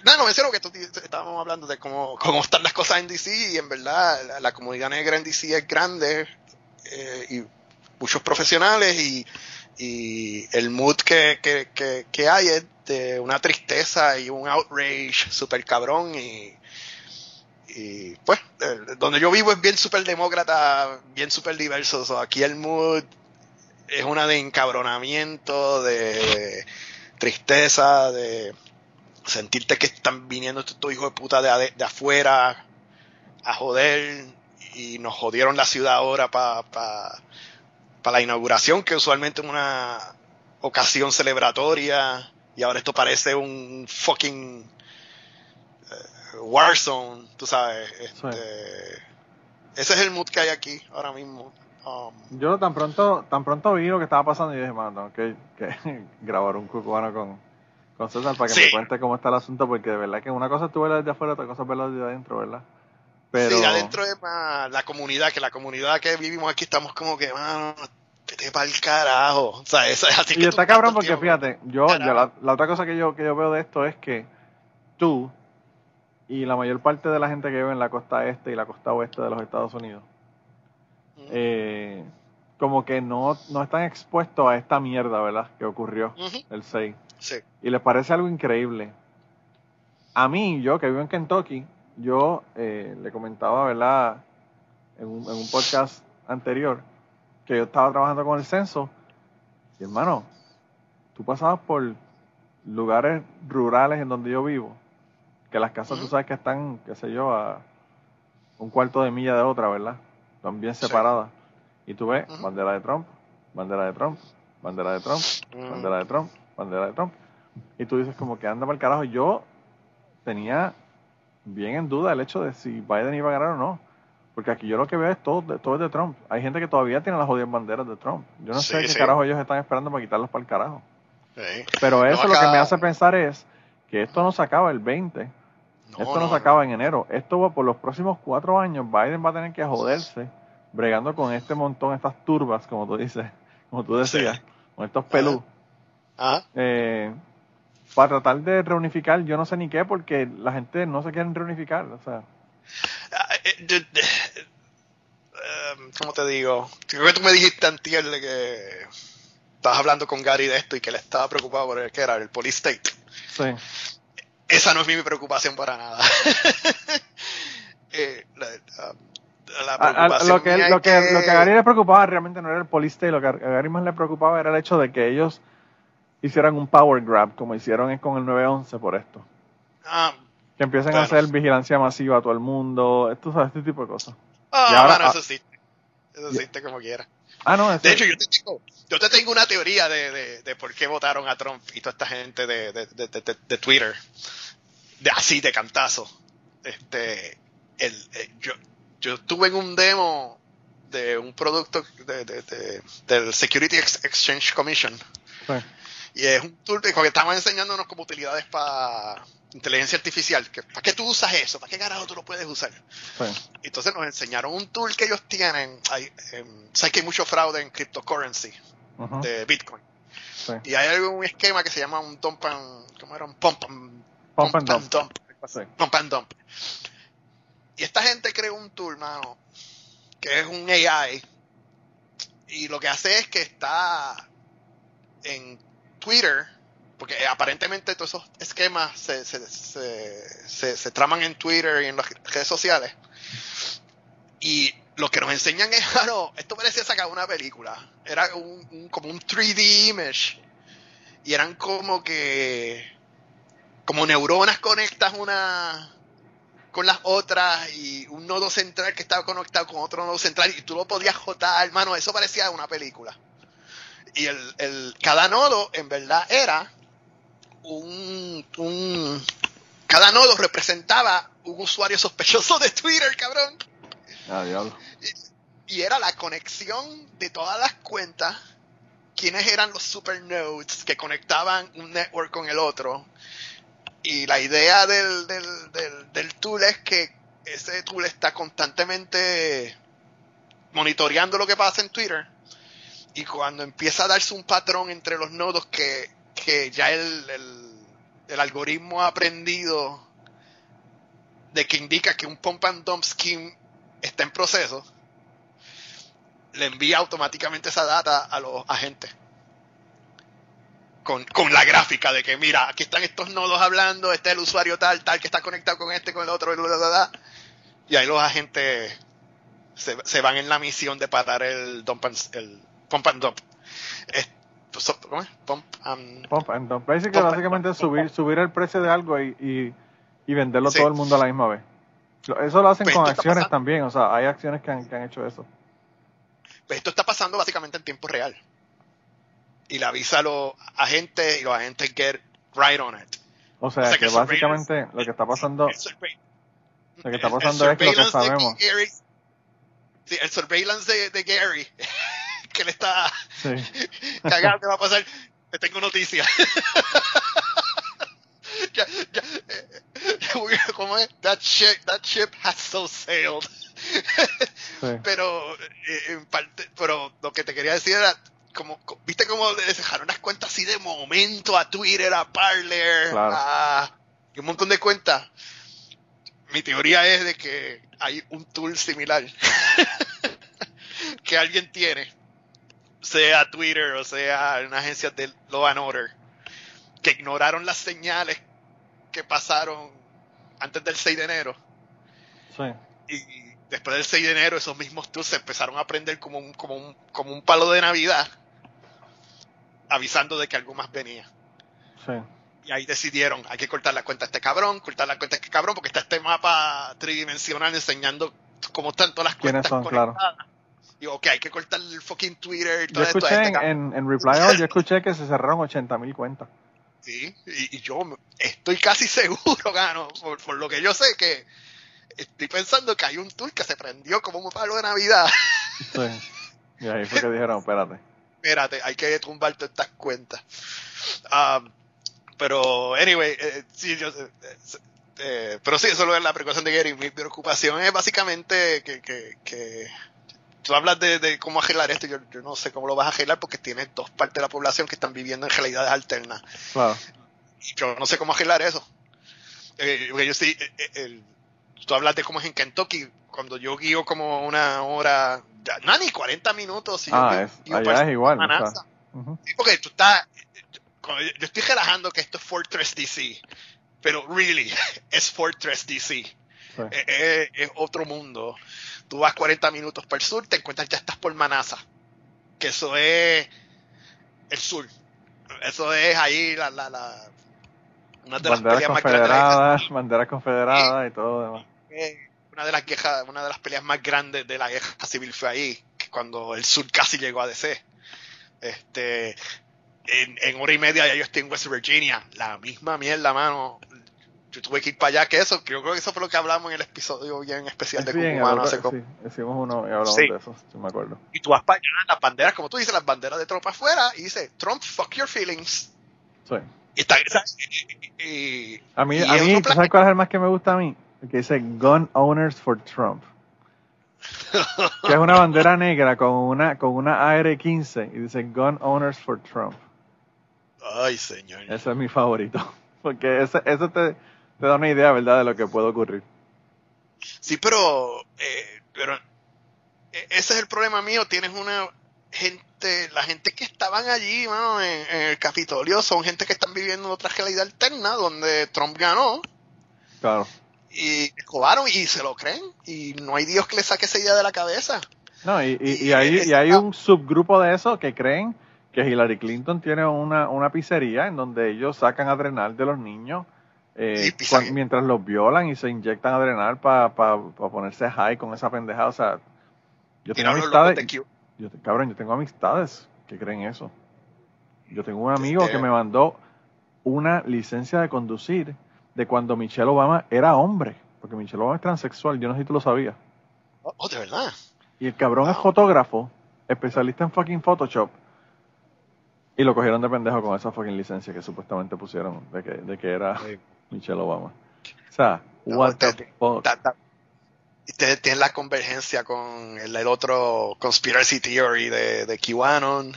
no, no, menciono que estábamos hablando de cómo, cómo están las cosas en DC y en verdad la, comunidad negra en DC es grande eh, y muchos profesionales y, y el mood que, que, que, hay es este, una tristeza y un outrage super cabrón y, y pues donde yo vivo es bien super demócrata, bien super diverso, aquí el mood es una de encabronamiento, de tristeza, de sentirte que están viniendo estos hijos de puta de, de, afuera a joder y nos jodieron la ciudad ahora para pa, pa la inauguración, que usualmente es una ocasión celebratoria y ahora esto parece un fucking uh, Warzone, tú sabes. Este, ese es el mood que hay aquí ahora mismo. Um, Yo tan pronto tan pronto vi lo que estaba pasando y dije, mano, que, que grabar un cubano con, con César para que me cuente cómo está el asunto, porque de verdad que una cosa es tú verlo desde afuera, otra cosa es verlo desde adentro, ¿verdad? Pero... Sí, adentro es más la comunidad, que la comunidad que vivimos aquí estamos como que, mano, vete para el carajo. O sea, eso es así y está cabrón porque fíjate, yo, la, otra cosa que yo, que yo veo de esto es que tú y la mayor parte de la gente que vive en la costa este y la costa oeste de los Estados Unidos, eh, como que no, no están expuestos a esta mierda, ¿verdad? Que ocurrió el 6. Sí. Y les parece algo increíble. A mí, yo que vivo en Kentucky, yo eh, le comentaba, ¿verdad? En un, en un podcast anterior, que yo estaba trabajando con el censo, y hermano, tú pasabas por lugares rurales en donde yo vivo, que las casas tú sabes que están, qué sé yo, a un cuarto de milla de otra, ¿verdad? Están bien separadas. Y tú ves bandera de Trump, bandera de Trump, bandera de Trump, bandera de Trump, bandera de Trump. Y tú dices como que anda para el carajo. Yo tenía bien en duda el hecho de si Biden iba a ganar o no. Porque aquí yo lo que veo es todo, todo es de Trump. Hay gente que todavía tiene las jodidas banderas de Trump. Yo no sé qué carajo ellos están esperando para quitarlas para el carajo. Pero eso lo que me hace pensar es que esto no se acaba el 20. esto no, se acaba en enero. Esto va por los próximos cuatro años. Biden va a tener que joderse bregando con este montón, estas turbas, como tú dices, como tú decías, con estos pelú. Eh, para tratar de reunificar, yo no sé ni qué, porque la gente no se quiere reunificar, o sea. Ah, eh, em, ¿Cómo te digo? Creo que tú me dijiste antier que estabas hablando con Gary de esto y que él estaba preocupado por el que era el police state. Sí. Esa no es mi preocupación para nada. eh, la, um, lo, que, lo, que, lo que a Gary le preocupaba realmente no era el poliste, lo que a Gary más le preocupaba era el hecho de que ellos hicieran un power grab, como hicieron con el 911 por esto. Ah, que empiecen a hacer vigilancia masiva a todo el mundo, esto, ¿sabes? este tipo de cosas. Ah, ahora, eso sí. Eso existe como quiera. Ah, no, De hecho, yo te, tengo, yo te tengo una teoría de, de, de, por qué votaron a Trump y toda esta gente de, de, de Twitter. De, así, de cantazo. Este, el, eh, yo, yo estuve en un demo de un producto de, de, del Security Exchange Commission. Y es un tool que estaban enseñándonos como utilidades para inteligencia artificial. Que, ¿Para qué tú usas eso? ¿Para qué carajo tú lo puedes usar? Entonces nos enseñaron un tool que ellos tienen. Hay, em, sabes que hay mucho fraude en cryptocurrency de Bitcoin. Y hay un esquema que se llama un dump and, ¿cómo era? Un pump and, pump and dump. Pump and dump. Y esta gente creó un tool, mano, que es un AI. Y lo que hace es que está en Twitter, porque aparentemente todos esos esquemas se, se, se, se, traman en Twitter y en las redes sociales. Y lo que nos enseñan es, claro, esto parecía sacar una película. Era un, como un 3D image. Y eran como que, como neuronas conectas una, con las otras y un nodo central que estaba conectado con otro nodo central y tú lo podías jotar, hermano, eso parecía una película. Y el, el, cada nodo en verdad era un, un, cada nodo representaba un usuario sospechoso de Twitter, cabrón. Ah, diablo. Y, y, era la conexión de todas las cuentas, quiénes eran los supernodes que conectaban un network con el otro, y la idea del, del, del, del, tool es que ese tool está constantemente monitoreando lo que pasa en Twitter. Y cuando empieza a darse un patrón entre los nodos que, que ya el, el, algoritmo ha aprendido de que indica que un pump and dump scheme está en proceso, le envía automáticamente esa data a los agentes con, con, la gráfica de que mira, aquí están estos nodos hablando, este es el usuario tal, tal, que está conectado con este, con el otro, y ahí los agentes se, se, van en la misión de parar el dump and, el pump and dump. ¿Cómo es? Pump and, pump and dump. básicamente es subir, subir el precio de algo y, y, y venderlo todo el mundo a la misma vez. Eso lo hacen pues con acciones también, o sea, hay acciones que han, que han hecho eso. Pues esto está pasando básicamente en tiempo real y le avisa a los agentes y los agentes get right on it. O sea, que, básicamente lo que está pasando, lo que está pasando es que lo que sabemos. sí, el surveillance de, de Gary, que le está sí. cagado, que va a pasar. Te tengo noticias. ya, ya, ¿Cómo es? That ship, that ship has so sailed. sí. Pero, eh, en parte, pero lo que te quería decir era, como, viste cómo le dejaron unas cuentas así de momento a Twitter, a Parler, a un montón de cuentas. Mi teoría es de que hay un tool similar que alguien tiene, sea Twitter o sea una agencia de Law and Order, que ignoraron las señales que pasaron antes del 6 de enero. Sí. Y después del 6 de enero esos mismos tools se empezaron a aprender como un, como un, como un palo de Navidad avisando de que algo más venía. Sí. Y ahí decidieron, hay que cortar la cuenta a este cabrón, cortar la cuenta a este cabrón, porque está este mapa tridimensional enseñando cómo están todas las cuentas son, conectadas. Claro. Y ok, hay que cortar el fucking Twitter. Todo yo escuché esto, este en, en, Reply All, yo escuché que se cerraron 80 mil cuentas. Sí, y, y, yo estoy casi seguro, gano, por, por, lo que yo sé que estoy pensando que hay un tool que se prendió como un palo de Navidad. Sí. Y ahí fue que dijeron, espérate espérate, hay que tumbar todas estas cuentas. Um, pero, anyway, eh, sí, yo, eh, eh, pero sí, eso es la precaución de Gary. Mi preocupación es básicamente que, que, que tú hablas de, cómo arreglar esto, yo, no sé cómo lo vas a arreglar porque tienes dos partes de la población que están viviendo en realidades alternas. Claro. Y yo no sé cómo arreglar eso. Eh, yo sí, eh, eh, tú hablas de cómo es en Kentucky, cuando yo guío como una hora, no ni 40 minutos. ah, es, allá es igual. Sí, porque tú estás, yo estoy relajando que esto es Fortress DC, pero really, es Fortress DC. Es, otro mundo. Tú vas 40 minutos para el sur, te encuentras, ya estás por Manasa, que eso es el sur. Eso es ahí la, la, la una de las peleas más grandes. Banderas confederadas y todo demás. Una de las quejas, una de las peleas más grandes de la guerra civil fue ahí, cuando el sur casi llegó a DC. Este, en, en hora y media ya yo estoy en West Virginia, la misma mierda, mano. Yo tuve que ir para allá, que eso, yo creo que eso fue lo que hablamos en el episodio bien especial de Cucumano. Sí, hicimos uno y hablamos de eso, si me acuerdo. Y tú vas para allá, las banderas, como tú dices, las banderas de Trump afuera, y dice, Trump, fuck your feelings. Sí. Y está, y, a mí, a mí ¿sabes cuál es el más que me gusta a mí? El que dice Gun Owners for Trump. que es una bandera negra con una, con una AR-15 y dice Gun Owners for Trump. Ay, señor. Ese es mi favorito. Porque ese, eso te, te da una idea, ¿verdad?, de lo que puede ocurrir. Sí, pero, eh, pero eh, ese es el problema mío. Tienes una gente, la gente que estaban allí, mano, en, el Capitolio, son gente que están viviendo en otra realidad alterna, donde Trump ganó. Claro. Y escobaron y se lo creen. Y no hay Dios que le saque esa idea de la cabeza. No, y, y, hay, y hay un subgrupo de eso que creen que Hillary Clinton tiene una, una pizzería en donde ellos sacan adrenal de los niños eh, mientras los violan y se inyectan adrenal para ponerse high con esa pendejada. O sea, yo tengo amistades. Yo, cabrón, yo tengo amistades que creen eso. Yo tengo un amigo que me mandó una licencia de conducir de cuando Michelle Obama era hombre. Porque Michelle Obama es transexual, yo no sé si tú lo sabías. Oh, de verdad. Y el cabrón es fotógrafo, especialista en fucking Photoshop. Y lo cogieron de pendejo con esa fucking licencia que supuestamente pusieron de que, de que era Michelle Obama. O sea, what the fuck. Ustedes tienen la convergencia con el, otro conspiracy theory de, de QAnon.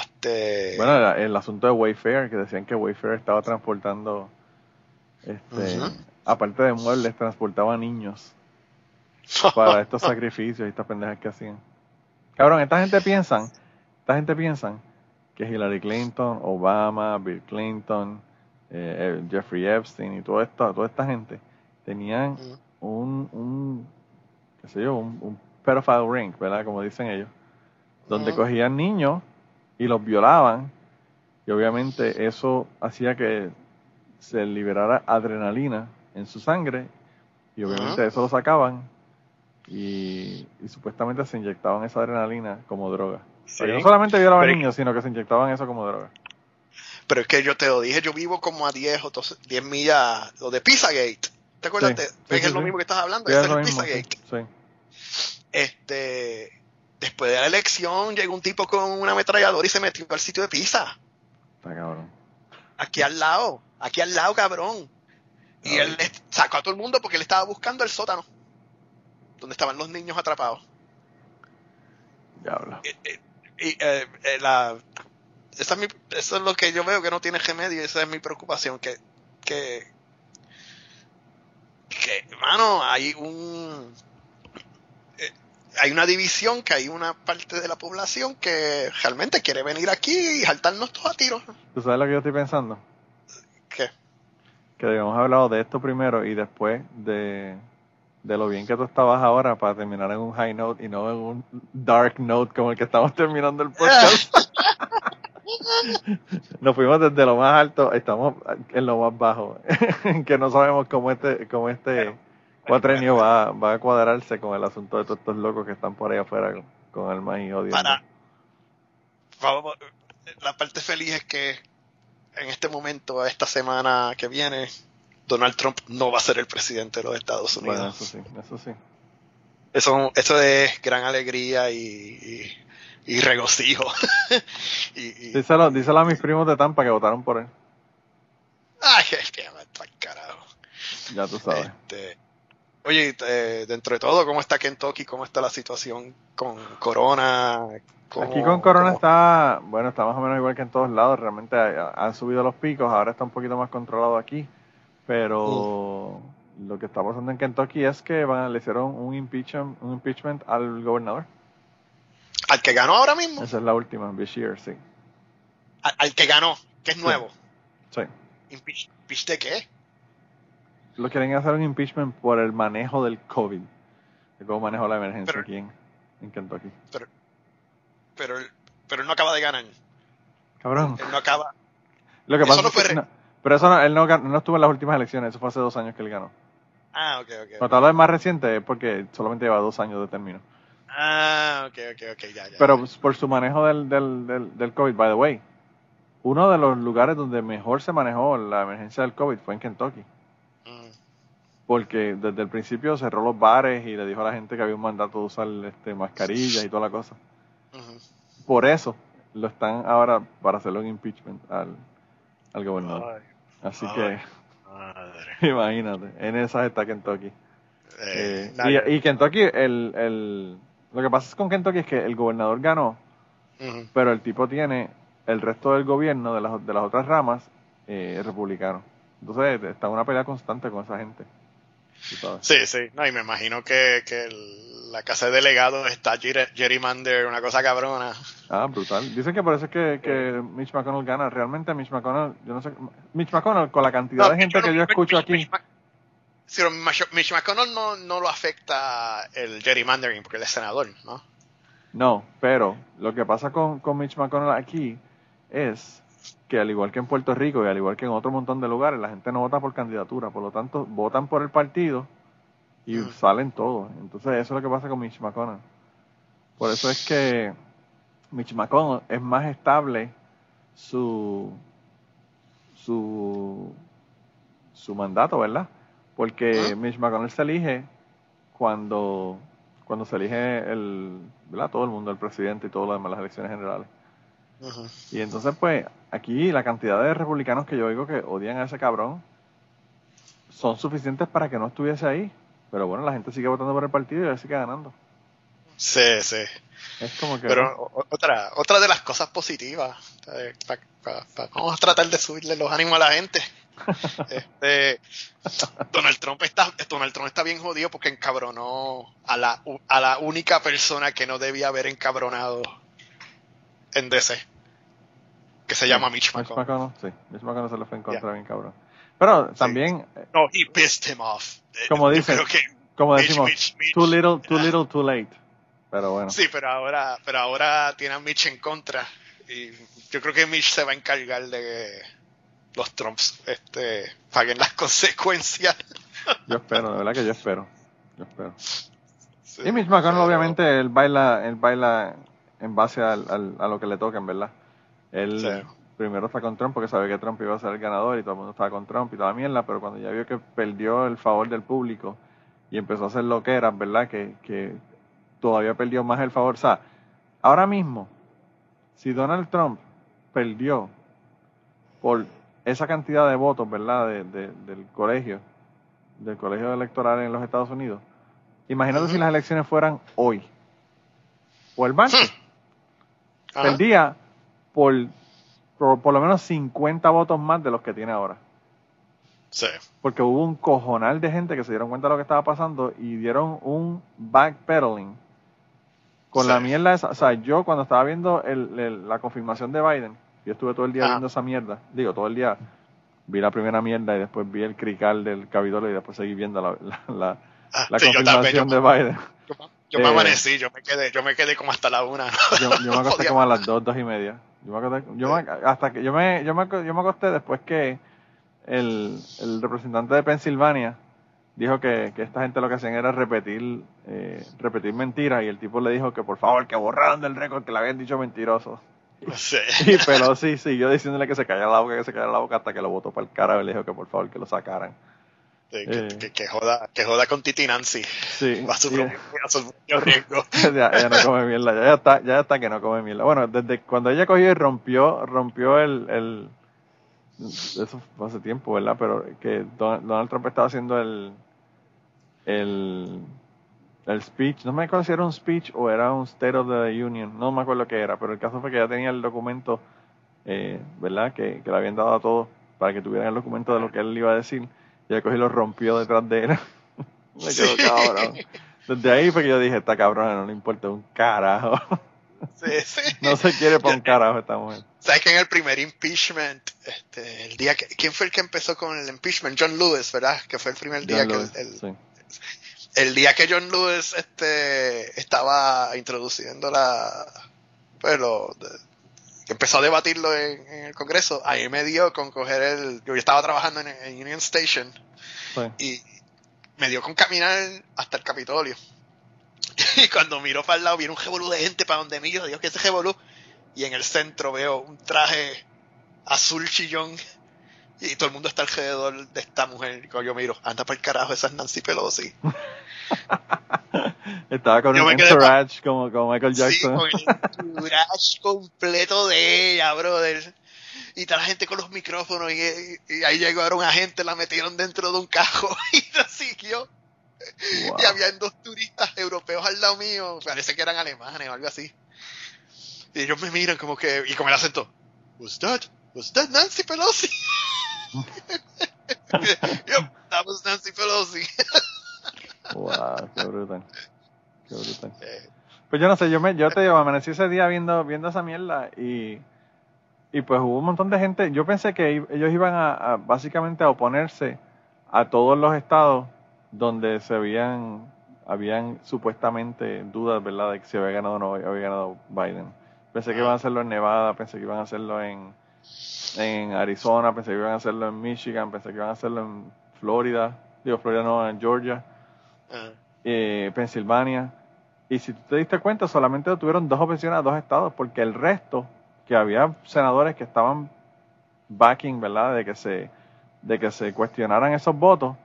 Este... Bueno, el, asunto de Wayfair, que decían que Wayfair estaba transportando, este, aparte de muebles, transportaba niños para estos sacrificios y estas pendejas que hacían. Cabrón, esta gente piensan, esta gente piensan que Hillary Clinton, Obama, Bill Clinton, eh, eh, Jeffrey Epstein y toda esta, toda esta gente tenían un, un qué sé yo, un, un pedophile ring, ¿verdad? Como dicen ellos, donde cogían niños y los violaban y obviamente eso hacía que se liberara adrenalina en su sangre y obviamente eso lo sacaban y, supuestamente se inyectaban esa adrenalina como droga. No solamente violaban niños, sino que se inyectaban eso como droga. Pero es que yo te lo dije, yo vivo como a 10 o 10 millas, lo de Pizzagate. ¿Te acuerdas? es lo mismo que estás hablando, es el Pizzagate. Este, después de la elección llegó un tipo con una ametralladora y se metió al sitio de pizza. Está cabrón. Aquí al lado, aquí al lado, cabrón. Y él sacó a todo el mundo porque él estaba buscando el sótano, donde estaban los niños atrapados. Diablo. Eh, eh, y, eh, la, esa es eso es lo que yo veo que no tiene remedio y esa es mi preocupación, que, que, que, hermano, hay un, eh, hay una división, que hay una parte de la población que realmente quiere venir aquí y saltarnos todos a tiros. ¿Tú sabes lo que yo estoy pensando? ¿Qué? Que habíamos hablado de esto primero y después de, de lo bien que tú estabas ahora para terminar en un high note y no en un dark note como el que estamos terminando el podcast. Nos fuimos desde lo más alto, estamos en lo más bajo, que no sabemos cómo este, cómo este cuatrenio va, va a cuadrarse con el asunto de todos estos locos que están por ahí afuera con, el maíz odio. Para, la parte feliz es que en este momento, esta semana que viene, Donald Trump no va a ser el presidente de los Estados Unidos. eso sí, eso sí. Eso, eso es gran alegría y y regocijo. y, Díselo, díselo, a mis primos de Tampa que votaron por él. Ay, es que carajo. Ya tú sabes. Este, Oye, eh, dentro de todo, ¿cómo está Kentucky? ¿Cómo está la situación con Corona? Aquí con Corona está, bueno, está más o menos igual que en todos lados. Realmente han subido los picos, ahora está un poquito más controlado aquí. Pero mm. lo que está pasando en Kentucky es que van, le hicieron un impeachment, un impeachment al gobernador. ¿Al que ganó ahora mismo? Esa es la última, Bashir, sí. Al, que ganó, que es nuevo. Sí. ¿Impeach, de qué? Lo quieren hacer un impeachment por el manejo del COVID. De cómo manejó la emergencia aquí en, Kentucky. Pero, pero, pero él no acaba de ganar. Cabrón. Él no acaba. Lo que pasa no fue pero eso no, él no, no, estuvo en las últimas elecciones, eso fue hace dos años que él ganó. Ah, ok, ok. Cuando hablo de más reciente es porque solamente lleva dos años de término. Ah, ok, ok, ok, ya, ya. Pero por su manejo del, del, del, del, COVID, by the way, uno de los lugares donde mejor se manejó la emergencia del COVID fue en Kentucky. Mm. Porque desde el principio cerró los bares y le dijo a la gente que había un mandato de usar este, mascarillas y toda la cosa. Por eso lo están ahora para hacerle un impeachment al, al gobernador. Así que, imagínate, en esas está Kentucky. Eh, eh, y, y, Kentucky, el, el, lo que pasa con Kentucky es que el gobernador ganó, pero el tipo tiene el resto del gobierno de las, de las otras ramas eh, republicano. Entonces está una pelea constante con esa gente. Sí, sí, no, y me imagino que, que la casa de delegados está gerrymander, una cosa cabrona. Ah, brutal. Dicen que por eso es que, que Mitch McConnell gana. Realmente Mitch McConnell, yo no sé, Mitch McConnell con la cantidad de gente que yo escucho aquí. Mitch, McConnell no, no lo afecta el gerrymandering porque él es senador, ¿no? No, pero lo que pasa con, con Mitch McConnell aquí es que al igual que en Puerto Rico y al igual que en otro montón de lugares, la gente no vota por candidatura, por lo tanto, votan por el partido y mm. salen todos. Entonces, eso es lo que pasa con Mitch McConnell. Por eso es que Mitch McConnell es más estable su su su mandato, ¿verdad? Porque Mitch McConnell se elige cuando cuando se elige el, ¿verdad? Todo el mundo, el presidente y todo lo demás, las elecciones generales. Y entonces, pues, aquí la cantidad de republicanos que yo oigo que odian a ese cabrón son suficientes para que no estuviese ahí. Pero bueno, la gente sigue votando por el partido y él sigue ganando. Sí, sí. Es como que. Pero otra, otra de las cosas positivas. vamos a tratar de subirle los ánimos a la gente. este, Donald Trump está Donald Trump está bien jodido porque encabronó a la, a la única persona que no debía haber encabronado en DC que se llama Mitch McConnell. Sí, Mitch McConnell se lo fue en contra bien cabrón. Pero también... No, he pissed him off. Eh, como dicen, como decimos, too little, too little, too late. Pero bueno. Sí, pero ahora, pero ahora tiene a Mitch en contra. Y yo creo que Mitch se va a encargar de que los Trumps este, paguen las consecuencias. Yo espero, de verdad que yo espero. Yo espero. y Mitch McConnell, obviamente, él baila, él baila en base al, a lo que le toquen, ¿verdad? Él primero está con Trump porque sabe que Trump iba a ser el ganador y todo el mundo estaba con Trump y toda la mierda, pero cuando ya vio que perdió el favor del público y empezó a hacer lo que era, ¿verdad? Que, que todavía perdió más el favor. O sea, ahora mismo, si Donald Trump perdió por esa cantidad de votos, ¿verdad? De, del colegio, del colegio electoral en los Estados Unidos, imagínate si las elecciones fueran hoy o el martes. Perdía por, por, lo menos 50 votos más de los que tiene ahora. Sí. Porque hubo un cojonal de gente que se dieron cuenta de lo que estaba pasando y dieron un backpedaling con la mierda esa. O sea, yo cuando estaba viendo el, la confirmación de Biden, yo estuve todo el día viendo esa mierda, digo, todo el día vi la primera mierda y después vi el crical del Capitolio y después seguí viendo la, la, ah, confirmación de Biden. Yo, me eh, amanecí, yo me quedé, yo me quedé como hasta la una. Yo, me acosté como a las dos, dos y media. Yo me acosté, yo me, hasta que yo me, yo me, yo me acosté después que el, el representante de Pensilvania dijo que, que, esta gente lo que hacían era repetir eh, repetir mentiras y el tipo le dijo que por favor que borraran del récord que le habían dicho mentiroso. Sí. Y pero sí, siguió diciéndole que se callara la boca, que se callara la boca hasta que lo votó para el cara y le dijo que por favor que lo sacaran. Eh. que, joda, que joda con Titi Nancy. Sí. A su, propio, riesgo. ya, ella no come mierda, ya, está, ya está que no come mierda. Bueno, desde cuando ella cogió y rompió, rompió el, el eso fue hace tiempo, ¿verdad? Pero que Donald Trump estaba haciendo el el, el speech, no me acuerdo si era un speech o era un State of the Union, no me acuerdo qué era, pero el caso fue que ya tenía el documento, eh, ¿verdad? Que, que le habían dado a todos para que tuvieran el documento de lo que él iba a decir. Y cogí lo rompió detrás de él. me quedó cabrón. Desde ahí fue que yo dije, esta cabrona no le importa un carajo. Sí, sí. No se quiere para un carajo esta mujer. ¿Sabes que en el primer impeachment, este, el día que, ¿quién fue el que empezó con el impeachment? John Lewis, ¿verdad? Que fue el primer día John que Lewis, el, sí. el día que John Lewis este, estaba introduciendo la, pues lo, empezó a debatirlo en, en el Congreso, ahí me dio con coger el, yo estaba trabajando en, en Union Station Sí. y me dio con caminar hasta el Capitolio. Y cuando miro para el lado, viene un revolú de gente para donde miro, Dios, que ese revolú. Y en el centro veo un traje azul chillón y todo el mundo está alrededor de esta mujer. Y cuando yo miro, anda para el carajo, esa es Nancy Pelosi. Estaba con Yo un entourage como, como Michael Sí, Jackson. con el entourage completo de ella, brother. Y está la gente con los micrófonos y, y- y ahí llegaron agentes, la metieron dentro de un cajo y la siguió. Wow. Y habían dos turistas europeos al lado mío, parece que eran alemanes o algo así. Y ellos me miran como que, y con el acento, Was that, was that Nancy Pelosi? Yep, that was Nancy Pelosi. Wow, qué brutal. Qué brutal. Pues yo no sé, yo me, yo te digo, amanecí ese día viendo, viendo esa mierda y, y pues hubo un montón de gente. Yo pensé que ellos iban a, a básicamente a oponerse a todos los estados donde se habían, habían supuestamente dudas, ¿verdad?, de que si había ganado o no había ganado Biden. Pensé que iban a hacerlo en Nevada, pensé que iban a hacerlo en, en Arizona, pensé que iban a hacerlo en Michigan, pensé que iban a hacerlo en Florida, digo Florida no, en Georgia eh, Pensilvania. Y si tú te diste cuenta, solamente tuvieron dos opciones a dos estados, porque el resto, que había senadores que estaban backing, ¿verdad?, de que se, de que se cuestionaran esos votos,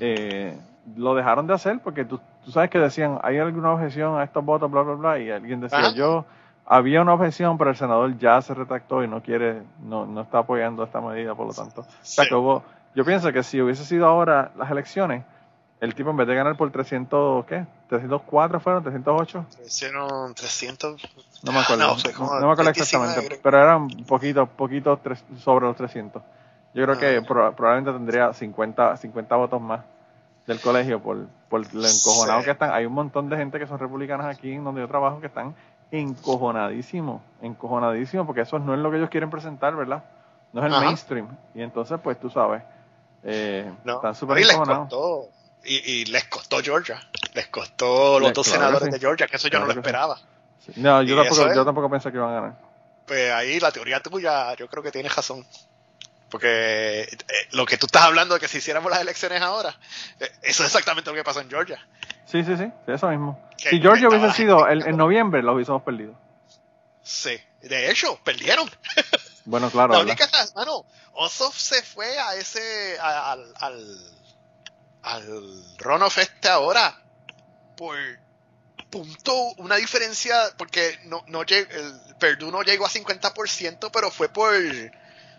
eh, lo dejaron de hacer porque tú, tú sabes que decían, hay alguna objeción a estos votos, bla, bla, bla, y alguien decía, Ajá. yo, había una objeción, pero el senador ya se retractó y no quiere, no, no está apoyando esta medida, por lo tanto. O sea, Sí. que hubo- yo pienso que si hubiese sido ahora las elecciones, el tipo en vez de ganar por 300, ¿qué? 304 fueron, 308, Hicieron 300. no me acuerdo, No, no, me acuerdo 25, exactamente, creo. pero eran poquitos, poquitos sobre los 300. Yo creo Ah. que pro- probablemente tendría 50, 50 votos más del colegio por, por lo encojonados Sí. que están. Hay un montón de gente que son republicanas aquí en donde yo trabajo que están encojonadísimos, encojonadísimos, porque eso no es lo que ellos quieren presentar, ¿verdad? No es el Ajá. mainstream. Y entonces, pues tú sabes, eh, No. están súper encojonados. Y, y les costó Georgia. Les costó los dos claro senadores sí. de Georgia, que eso yo no lo esperaba. Sí. No, yo tampoco, es- yo tampoco pensé que iban a ganar. Pues ahí la teoría tuya, yo creo que tienes razón. Porque eh, lo que tú estás hablando de que si hiciéramos las elecciones ahora, eh, eso es exactamente lo que pasó en Georgia. Sí, sí, sí, eso mismo. Que- Si Georgia hubiese sido el- en noviembre, lo hubiésemos perdido. Sí. De hecho, perdieron. Bueno, claro, la única, mano, Ossoff se fue a ese, a- al, al, al runoff este ahora por punto, una diferencia, porque no, no lleg- el Perdue no llegó a 50%, pero fue por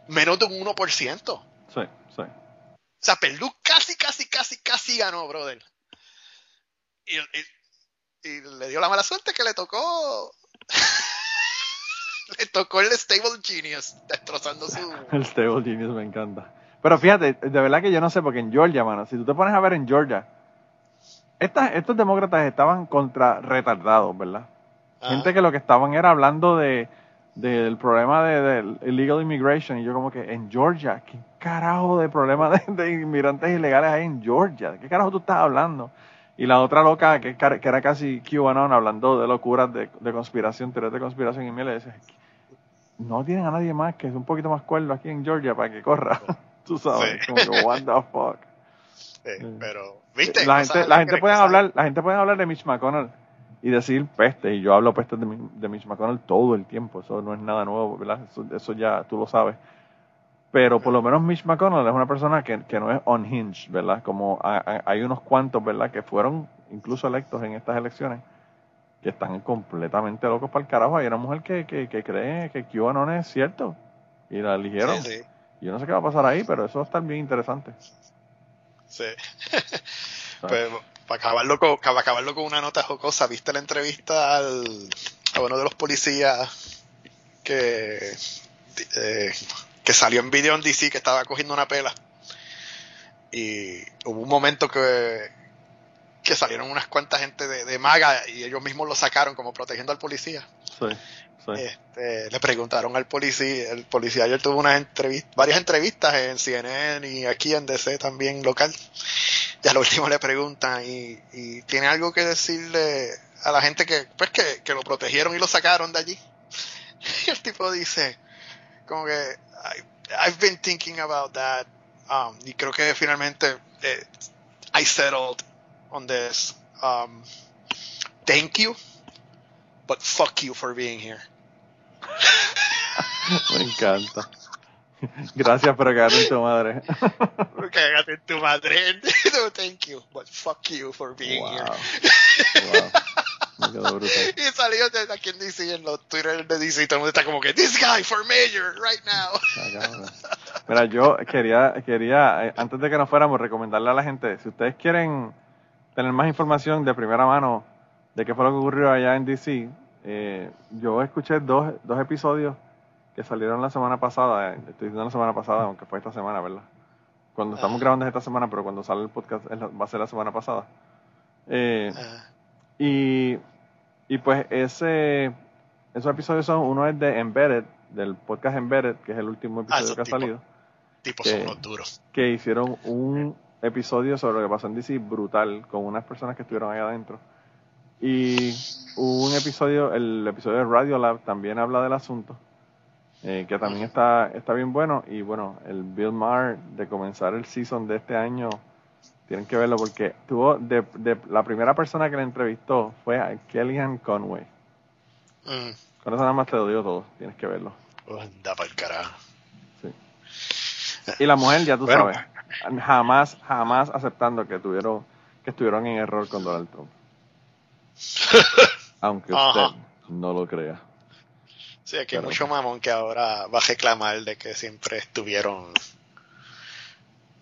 menos de un 1%. Sí, sí. O sea, Perdue casi, casi, casi, casi ganó, brother. Y, y- y le dio la mala suerte que le tocó. le tocó el Stable Genius, destrozando su. El Stable Genius me encanta. Pero fíjate, de verdad que yo no sé, porque en Georgia, mano, si tú te pones a ver en Georgia, estas, estos demócratas estaban contra retardados, ¿verdad? Ah, Gente que lo que estaban era hablando de del problema de, del illegal immigration y yo como que en Georgia, ¿qué carajo de problema de, de inmigrantes ilegales hay en Georgia? ¿De qué carajo tú estás hablando? Y la otra loca que, que era casi QAnon hablando de locuras de, de conspiración, teorías de conspiración y miel, le dice, no tienen a nadie más que es un poquito más cuerdo aquí en Georgia para que corra. Tú sabes, Sí. como que what the fuck. sí, pero, ¿viste? La gente, la gente puede hablar, la gente puede hablar de Mitch McConnell y decir peste, y yo hablo peste de, Mi- de Mitch McConnell todo el tiempo, eso no es nada nuevo, ¿verdad? Eso, eso ya tú lo sabes. Pero por lo menos Mitch McConnell es una persona que, que no es unhinged, ¿verdad? Como a- a- hay unos cuantos, ¿verdad? Que fueron incluso electos en estas elecciones, que están completamente locos para el carajo. Hay una mujer que, que, que cree que QAnon es cierto y la eligieron. Sí, sí, Yo no sé qué va a pasar ahí, pero eso va a estar bien interesante. sí. Pues, para acabarlo, con, para acabarlo con una nota jocosa, ¿viste la entrevista al, a uno de los policías que, eh, que salió en video en DC que estaba cogiendo una pela? Y hubo un momento que, que salieron unas cuantas gente de, de maga y ellos mismos lo sacaron como protegiendo al policía. Sí, sí. Este, le preguntaron al policía, el policía ayer tuvo unas entrevistas, varias entrevistas en CNN y aquí en DC también local. Y a lo último le preguntan y, y tiene algo que decirle a la gente que, pues que, que lo protegieron y lo sacaron de allí. Y el tipo dice, como que, I, I've been thinking about that. Um, y creo que finalmente eh, I settled on this. Um, thank you, but fuck you for being here. Me encanta. Gracias, pero cagate en tu madre. Cágate en tu madre. no, thank you, but fuck you for being Wow. here. Wow. Y salió de aquí en DC, en los Twitter de DC, todo el mundo está como que, this guy for mayor right now. Mira, yo quería, quería, eh, antes de que nos fuéramos, recomendarle a la gente, si ustedes quieren tener más información de primera mano de qué fue lo que ocurrió allá en DC, eh, yo escuché dos, dos episodios que salieron la semana pasada, eh, estoy diciendo la semana pasada, aunque fue esta semana, ¿verdad? Cuando estamos Ah. grabando es esta semana, pero cuando sale el podcast va a ser la semana pasada. Eh, Ah, y, y pues ese, esos episodios son, uno es de Embedded, del podcast Embedded, que es el último Ah, episodio que ha salido, tipos son unos duros. que hicieron un episodio sobre lo que pasó en DC brutal, con unas personas que estuvieron ahí adentro. Y hubo un episodio, el episodio de Radio Lab también habla del asunto, eh, que también está, está bien bueno. Y bueno, el Bill Maher de comenzar el season de este año, tienen que verlo porque tuvo, de, de la primera persona que le entrevistó fue a Kellyanne Conway. Mm. Con eso nada más te lo digo todo, tienes que verlo. Anda pa'l carajo. Sí. Y la mujer, ya tú Bueno. sabes, jamás, jamás aceptando que tuvieron, que estuvieron en error con Donald Trump. Aunque usted Ajá. no lo crea. Sí, aquí hay Pero- mucho mamón que ahora va a reclamar de que siempre estuvieron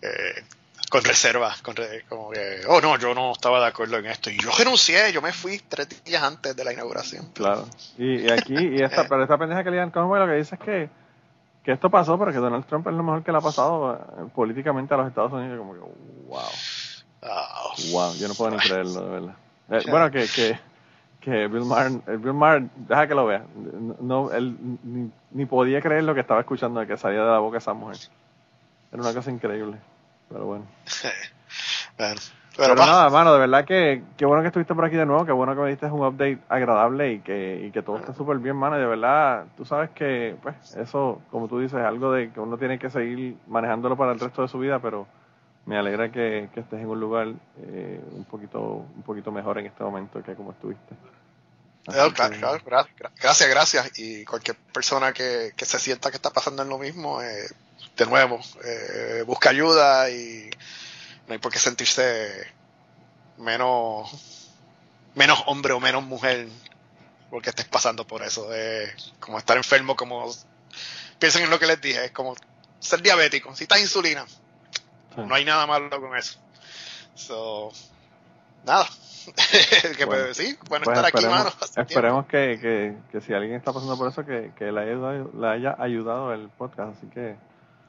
eh, con reservas, con re- como que, oh no, yo no estaba de acuerdo en esto. Y yo renuncié, yo me fui tres días antes de la inauguración. Claro. Y, y aquí, y esta, pero esta pendeja que le dan Conway lo que dice es que, que esto pasó, pero que Donald Trump es lo mejor que le ha pasado eh, políticamente a los Estados Unidos. Como que, wow, Ah, wow, yo no puedo ni creerlo, de verdad. Eh, bueno, que, que, que Bill Maher, eh, Bill Maher, deja que lo vea. No, él ni, ni podía creer lo que estaba escuchando de que salía de la boca esa mujer. Era una cosa increíble. Pero bueno. bueno, Pero, nada, mano, de verdad que qué bueno que estuviste por aquí de nuevo, qué bueno que me diste un update agradable y que, y que todo esté súper bien, mano. Y de verdad, tú sabes que, pues, eso, como tú dices, es algo de que uno tiene que seguir manejándolo para el resto de su vida, pero me alegra que, que estés en un lugar eh, un poquito un poquito mejor en este momento que como estuviste. Claro, que- claro, gra- gra- gracias, gracias. Y cualquier persona que, que se sienta que está pasando en lo mismo, eh, de nuevo, eh, busca ayuda y no hay por qué sentirse menos, menos hombre o menos mujer porque estés pasando por eso. Eh, como estar enfermo, como piensen en lo que les dije, es como ser diabético. Si estás insulina, Sí. no hay nada malo con eso. So, nada. que Bueno. sí, bueno Pues estar aquí, mano. esperemos que, que, que si alguien está pasando por eso, que, que le, haya, le haya ayudado el podcast. Así que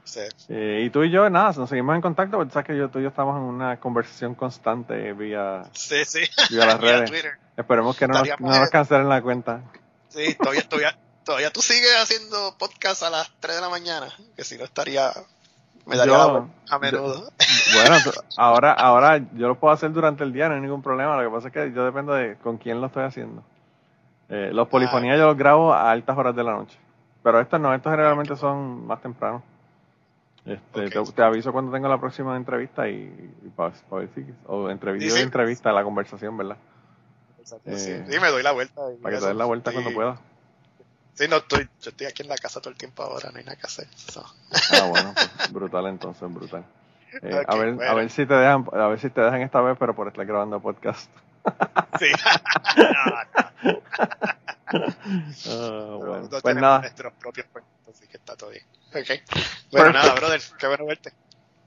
Sí. Eh, y tú y yo, nada, nos seguimos en contacto, porque sabes que yo, tú y yo estamos en una conversación constante vía, Sí, sí. vía las redes. Twitter. Esperemos que no nos, no nos cancelen la cuenta. Sí, todavía, todavía, todavía tú sigues haciendo podcast a las 3 de la mañana, que si no estaría, me daría Yo- a menudo. Bueno, ahora, ahora yo lo puedo hacer durante el día, no hay ningún problema. Lo que pasa es que yo dependo de con quién lo estoy haciendo. Eh, los polifonías yo los grabo a altas horas de la noche. Pero estos no, estos generalmente son más temprano. Este, te, te aviso cuando tengo la próxima entrevista y, para ver si. O entrevista, Sí, sí. entrevista, la conversación, ¿verdad? Sí, Eh, sí, me doy la vuelta. Para que te des la vuelta cuando puedas. Sí, no estoy, yo estoy aquí en la casa todo el tiempo ahora, no hay nada que hacer. So. Ah, bueno, pues, brutal entonces, brutal. Eh, a ver, a ver si te dejan, a ver si te dejan esta vez, pero por estar grabando podcast. Sí. no, no, no, bueno. no Pues tenemos nada, nuestros propios puestos, así que está todo bien. Ok. Bueno, nada, brother, qué bueno verte.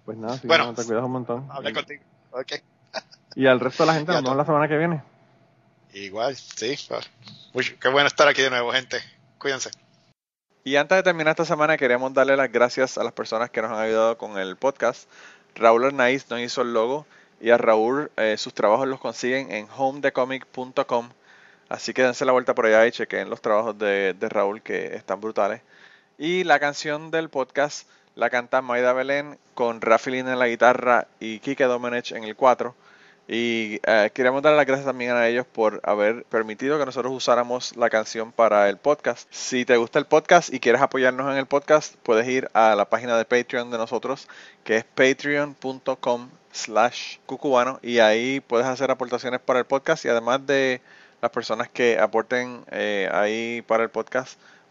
pues nada, sí, Bueno, no, te cuidas un montón. Hablé Y- contigo. Ok. Y al resto de la gente nos vemos la semana que viene. Igual, sí. qué bueno estar aquí de nuevo, gente. Cuídense. Y antes de terminar esta semana, queremos darle las gracias a las personas que nos han ayudado con el podcast. Raúl Arnaiz nos hizo el logo y a Raúl eh, sus trabajos los consiguen en homedecomic.com. Así que dense la vuelta por allá y chequen los trabajos de, de Raúl que están brutales. Y la canción del podcast la canta Maida Belén con Rafilín en la guitarra y Kike Domenech en el 4. Y eh, queremos dar las gracias también a ellos por haber permitido que nosotros usáramos la canción para el podcast. Si te gusta el podcast y quieres apoyarnos en el podcast, puedes ir a la página de Patreon de nosotros, que es patreon.com slash cucubano y ahí puedes hacer aportaciones para el podcast y además de las personas que aporten eh, ahí para el podcast,